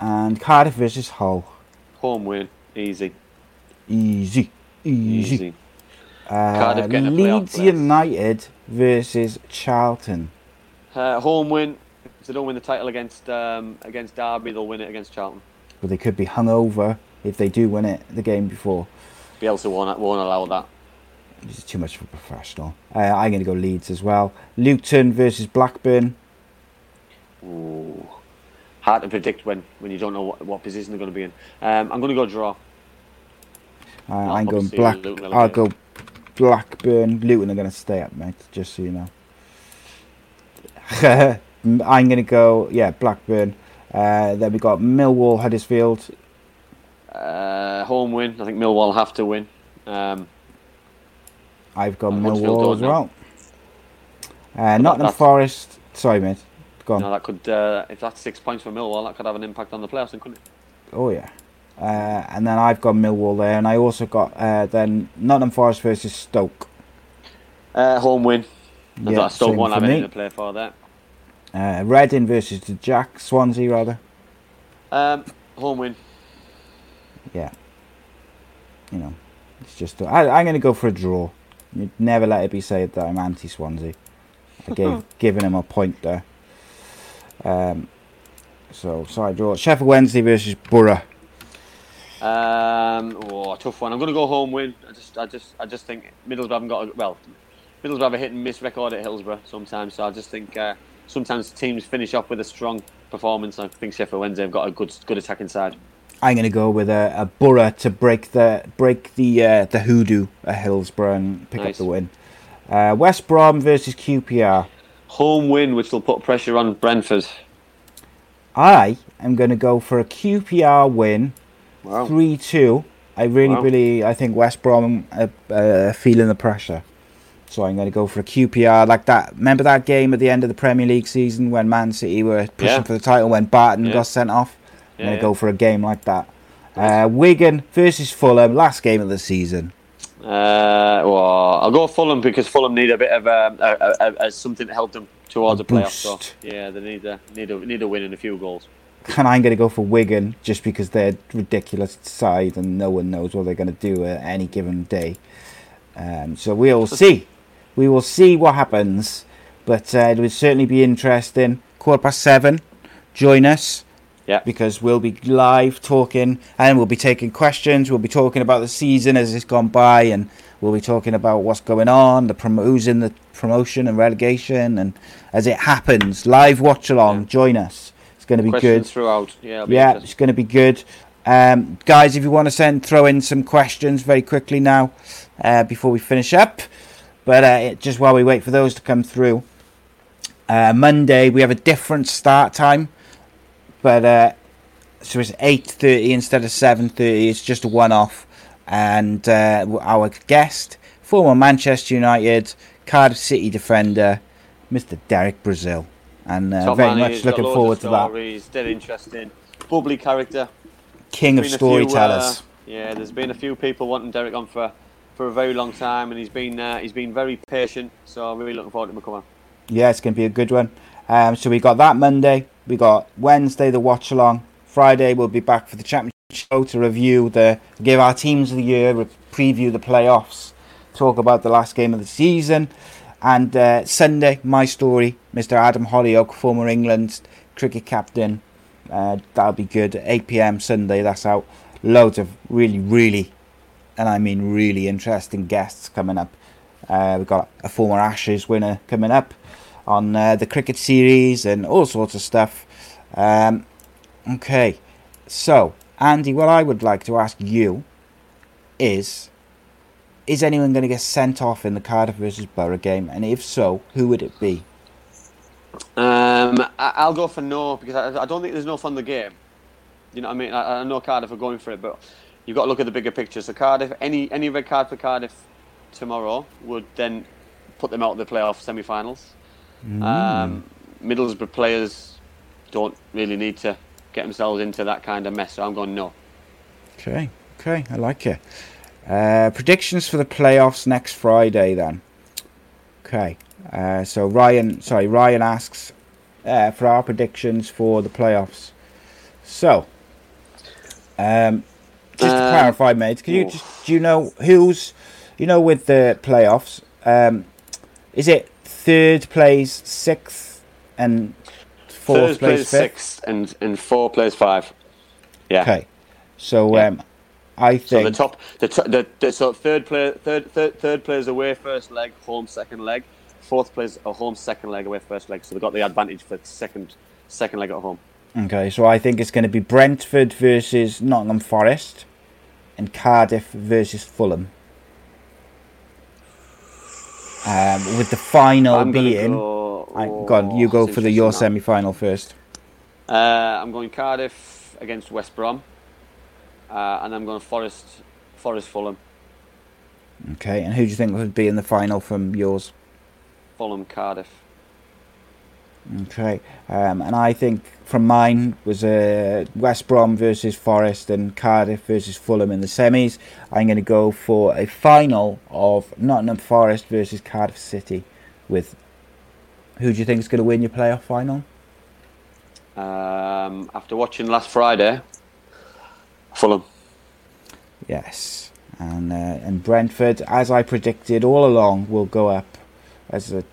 And Cardiff versus Hull. Home win, easy. Easy. Easy. Easy. Uh, Cardiff getting a playoff Leeds. United versus Charlton. Uh, home win. If they don't win the title against um, against Derby, they'll win it against Charlton. But they could be hungover if they do win it the game before. Bielsa won't won't allow that. It's too much for a professional. Uh, I'm going to go Leeds as well. Luton versus Blackburn. Ooh. Hard to predict when, when you don't know what, what position they're going to be in. Um, I'm going to go draw. Uh, I'm going Black. I'll go Blackburn. Luton are going to stay up, mate. Just so you know. I'm going to go yeah Blackburn. Uh, then we got Millwall, Huddersfield. Uh, home win. I think Millwall have to win. Um, I've got Millwall as well. Uh, Nottingham Forest. Sorry, mate. Go on. now that could, uh, if that's six points for Millwall, that could have an impact on the playoffs, then, couldn't it? Oh yeah. Uh, and then I've got Millwall there, and I also got uh, then Nottingham Forest versus Stoke. Uh, home win. I Yeah, thought Stoke for have anything to play for there. Uh, Reading versus the Jack Swansea rather. Um, home win. Yeah. You know, it's just I, I'm going to go for a draw. You'd never let it be said that I'm anti Swansea. I gave giving him a point there. Um, so sorry, draw. Sheffield Wednesday versus Boro. Um, oh, a tough one. I'm going to go home win. I just, I just, I just think Middlesbrough haven't got a, well. Middlesbrough have a hit and miss record at Hillsborough sometimes, so I just think uh, sometimes teams finish off with a strong performance. I think Sheffield Wednesday have got a good, good attacking side. I'm going to go with a, a Boro to break the break the uh, the hoodoo at Hillsborough and pick Nice. up the win. Uh, West Brom versus QPR. Home win, which will put pressure on Brentford. I am going to go for a QPR win, Wow. three two. I really Wow. believe. I think West Brom are uh, feeling the pressure, so I'm going to go for a QPR like that. Remember that game at the end of the Premier League season when Man City were pushing Yeah. for the title when Barton Yeah. got sent off. I'm Yeah, going to go for a game like that. Uh, Wigan versus Fulham, last game of the season. Uh, well, I'll go Fulham because Fulham need a bit of um, a, a, a, something to help them towards A the playoffs. So yeah, they need a need a need a win and a few goals. And I'm going to go for Wigan just because they're ridiculous side and no one knows what they're going to do at any given day. Um, so we'll see. We will see what happens. But uh, it would certainly be interesting. Quarter past seven, join us. Yeah. Because we'll be live talking and we'll be taking questions. We'll be talking about the season as it's gone by and we'll be talking about what's going on, the in the promotion and relegation and as it happens. Live watch along. Join us. It's going to be Questions good. throughout. Yeah, Yeah, it's going to be good. Um, guys, if you want to send, throw in some questions very quickly now uh, before we finish up. But uh, just while we wait for those to come through, uh, Monday we have a different start time, but uh, so it's eight thirty instead of seven thirty. It's just a one-off, and uh, our guest, former Manchester United, Cardiff City defender, Mr. Derek Brazil, and uh, very much looking forward to that. stories, Dead interesting, bubbly character. King of Been a few, uh, storytellers. yeah, there's been a few people wanting Derek on for, for a very long time, and he's been uh, he's been very patient. So I'm really looking forward to on. Yeah, it's going to be a good one. Um, so we got that Monday. We got Wednesday the watch along. Friday we'll be back for the championship show to review the give our teams of the year, preview the playoffs, talk about the last game of the season, and uh, Sunday my story, Mr. Adam Hollioake, former England cricket captain. Uh, that'll be good. 8 p.m. Sunday. That's out. Loads of really, really, and I mean really interesting guests coming up. Uh, we've got a former Ashes winner coming up on uh, the cricket series and all sorts of stuff. Um, okay, so Andy, what I would like to ask you is: Is anyone going to get sent off in the Cardiff versus Boro game? And if so, who would it be? Um, I'll go for no because I, don't think there's no fun in the game. You know what I mean? I know Cardiff are going for it, but you've got to look at the bigger picture. So Cardiff, any any red card for Cardiff tomorrow would then put them out of the playoff semi-finals. Mm. Um, Middlesbrough players don't really need to get themselves into that kind of mess. So I'm going no. Okay, okay, I like it. Uh, predictions for the playoffs next Friday, then. Okay, uh, so Ryan, sorry, Ryan asks uh, for our predictions for the playoffs. So, um, just to Uh, clarify, mate, can you oh. just do you know who's, you know, with the playoffs, um, is it third plays sixth and fourth Third plays plays fifth? sixth and and four plays five. Yeah. Okay, so Yeah. um, I So think the top, the, to- the, the so third player, third, third, third players away first leg, home second leg. Fourth plays a home second leg, away first leg. So they've got the advantage for second, second leg at home. Okay, so I think it's going to be Brentford versus Nottingham Forest and Cardiff versus Fulham. Um, with the final I'm being, go- I, go on, you go for the your semi-final first. Uh, I'm going Cardiff against West Brom, uh, and I'm going Forest, Forest Fulham, Okay, and who do you think would be in the final from yours? Fulham Cardiff. Okay, um, and I think from mine was uh, West Brom versus Forest and Cardiff versus Fulham in the semis. I'm going to go for a final of Nottingham Forest versus Cardiff City. With who do you think is going to win your playoff final? Um, after watching last Friday, Fulham. Yes, and uh, and Brentford, as I predicted all along, will go up as a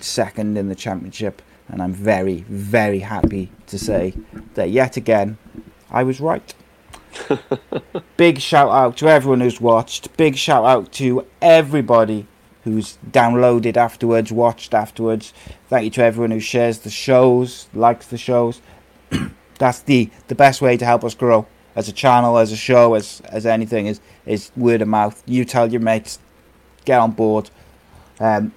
second in the championship, and I'm very very happy to say that yet again I was right. big shout out to everyone who's watched. Big shout out to everybody who's downloaded afterwards, watched afterwards. Thank you to everyone who shares the shows, likes the shows. That's the the best way to help us grow as a channel, as a show, as as anything is is word of mouth. You tell your mates, get on board. Um,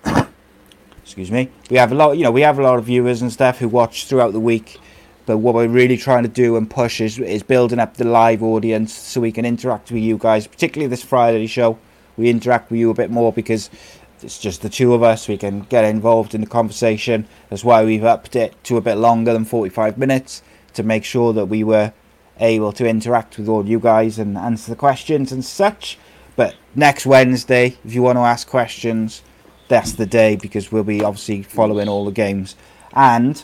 excuse me. We have a lot, you know, we have a lot of viewers and stuff who watch throughout the week. But what we're really trying to do and push is is building up the live audience so we can interact with you guys, particularly this Friday show. We interact with you a bit more because it's just the two of us. We can get involved in the conversation. That's why we've upped it to a bit longer than 45 minutes to make sure that we were able to interact with all you guys and answer the questions and such. But next Wednesday, if you want to ask questions, that's the day because we'll be obviously following all the games. And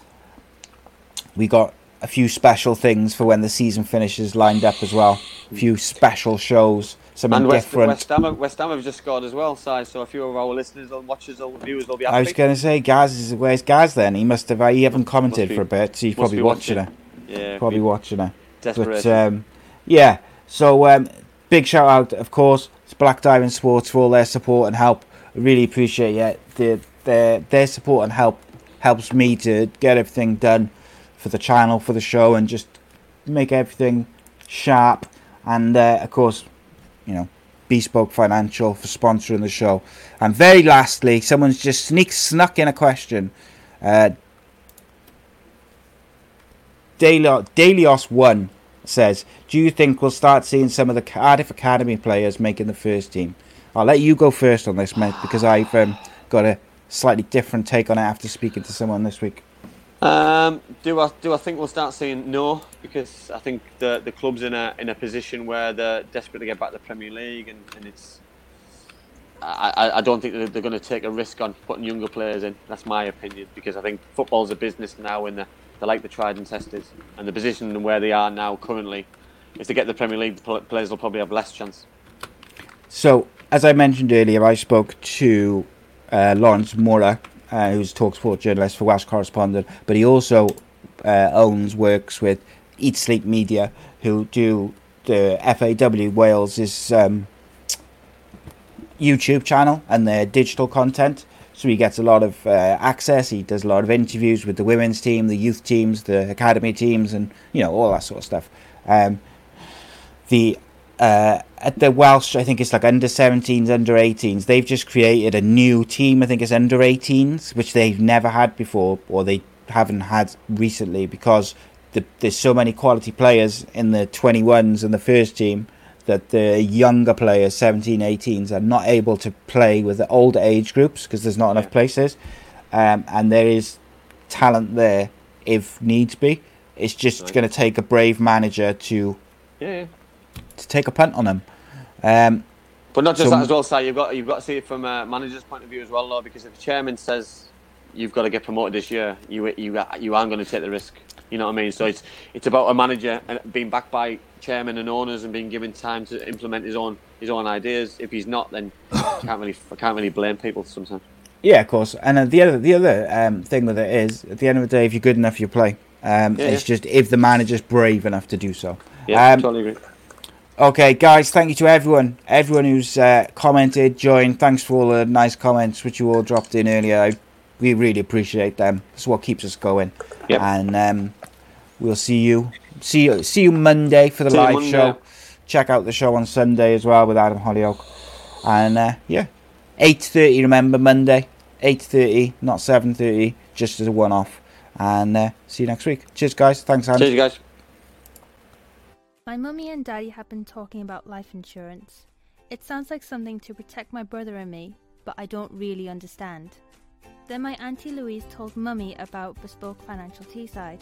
we got a few special things for when the season finishes lined up as well. A few special shows, something and West, different. West Ham, West Ham have just scored as well, Si. So a few of our listeners and watchers or viewers will be happy. I was going to say, Gaz is where's Gaz then? He must have. He haven't commented be- for a bit, so he's probably watching, watching. it. Yeah, probably watching it. But um, yeah, so um, big shout out, of course, to Black Diamond Sports for all their support and help. Really appreciate it. Their their their support and help helps me to get everything done for the channel, for the show, and just make everything sharp. And uh, of course, you know, Bespoke Financial for sponsoring the show. And very lastly, someone's just sneak snuck in a question. Uh, Daily- Delios One says, "Do you think we'll start seeing some of the Cardiff Academy players making the first team?" I'll let you go first on this, mate, because I've um, got a slightly different take on it after speaking to someone this week. Um, do I do I think we'll start seeing no? Because I think the the club's in a in a position where they're desperate to get back to the Premier League, and, and it's. I, I- don't think that they're going to take a risk on putting younger players in. That's my opinion because I think football's a business now, and they're, they're like the tried and tested. And the position and where they are now currently, if they get the Premier League, the players will probably have less chance. So, as I mentioned earlier, I spoke to uh, Lawrence Mora, uh, who's a Talksport journalist for Welsh Correspondent, but he also uh, owns, works with Eat Sleep Media, who do the FAW Wales' um, YouTube channel and their digital content. So he gets a lot of uh, access. He does a lot of interviews with the women's team, the youth teams, the academy teams, and you know all that sort of stuff. Um, the uh, at the Welsh, I think it's like under 17s, under 18s. They've just created a new team. I think it's under 18s, which they've never had before, or they haven't had recently, because the, there's so many quality players in the 21s and the first team that the younger players, 17, 18s, are not able to play with the older age groups because there's not enough places. Um, and there is talent there if needs be. It's just Right. going to take a brave manager to Yeah, yeah. to take a punt on them. Um, But not just so- that as well, Si. You've got you've got to see it from a manager's point of view as well, though, because if the chairman says you've got to get promoted this year, you you you aren't going to take the risk. You know what I mean? So it's it's about a manager being backed by chairman and owners and being given time to implement his own his own ideas. If he's not, then I can't really I can't really blame people sometimes. Yeah, of course. And uh, the other the other um, thing with it is, at the end of the day, if you're good enough, you play. Um, Yeah, it's yeah. just if the manager's brave enough to do so. Yeah, Um, totally agree. Okay, guys, thank you to everyone, everyone who's uh, commented, joined. Thanks for all the nice comments which you all dropped in earlier. I, we really appreciate them. It's what keeps us going. Yep. And um, we'll see you, see you, see you Monday for the See live show. Check out the show on Sunday as well with Adam Hollioake. And uh, yeah, eight thirty. Remember Monday, eight thirty, not seven thirty, just as a one-off. And uh, see you next week. Cheers, guys. Thanks, Andy. Cheers, guys. My mummy and daddy have been talking about life insurance. It sounds like something to protect my brother and me, but I don't really understand. Then my auntie Louise told mummy about Bespoke Financial Teesside.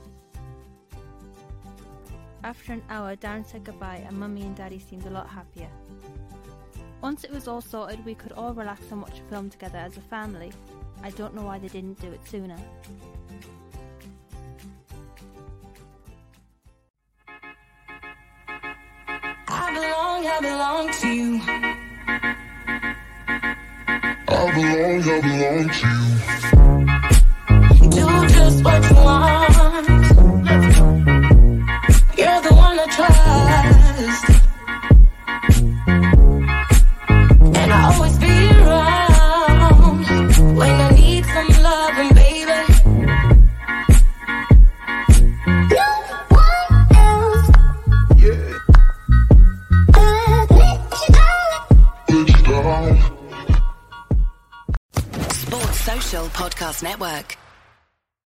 After an hour, Darren said goodbye, and mummy and daddy seemed a lot happier. Once it was all sorted, we could all relax and watch a film together as a family. I don't know why they didn't do it sooner. I belong, I belong to you. I belong, I belong to Do just what you want. You're the one I trust. And I always be around when I need some loving, baby. No one else. you. Let you down. Sports Social Podcast Network.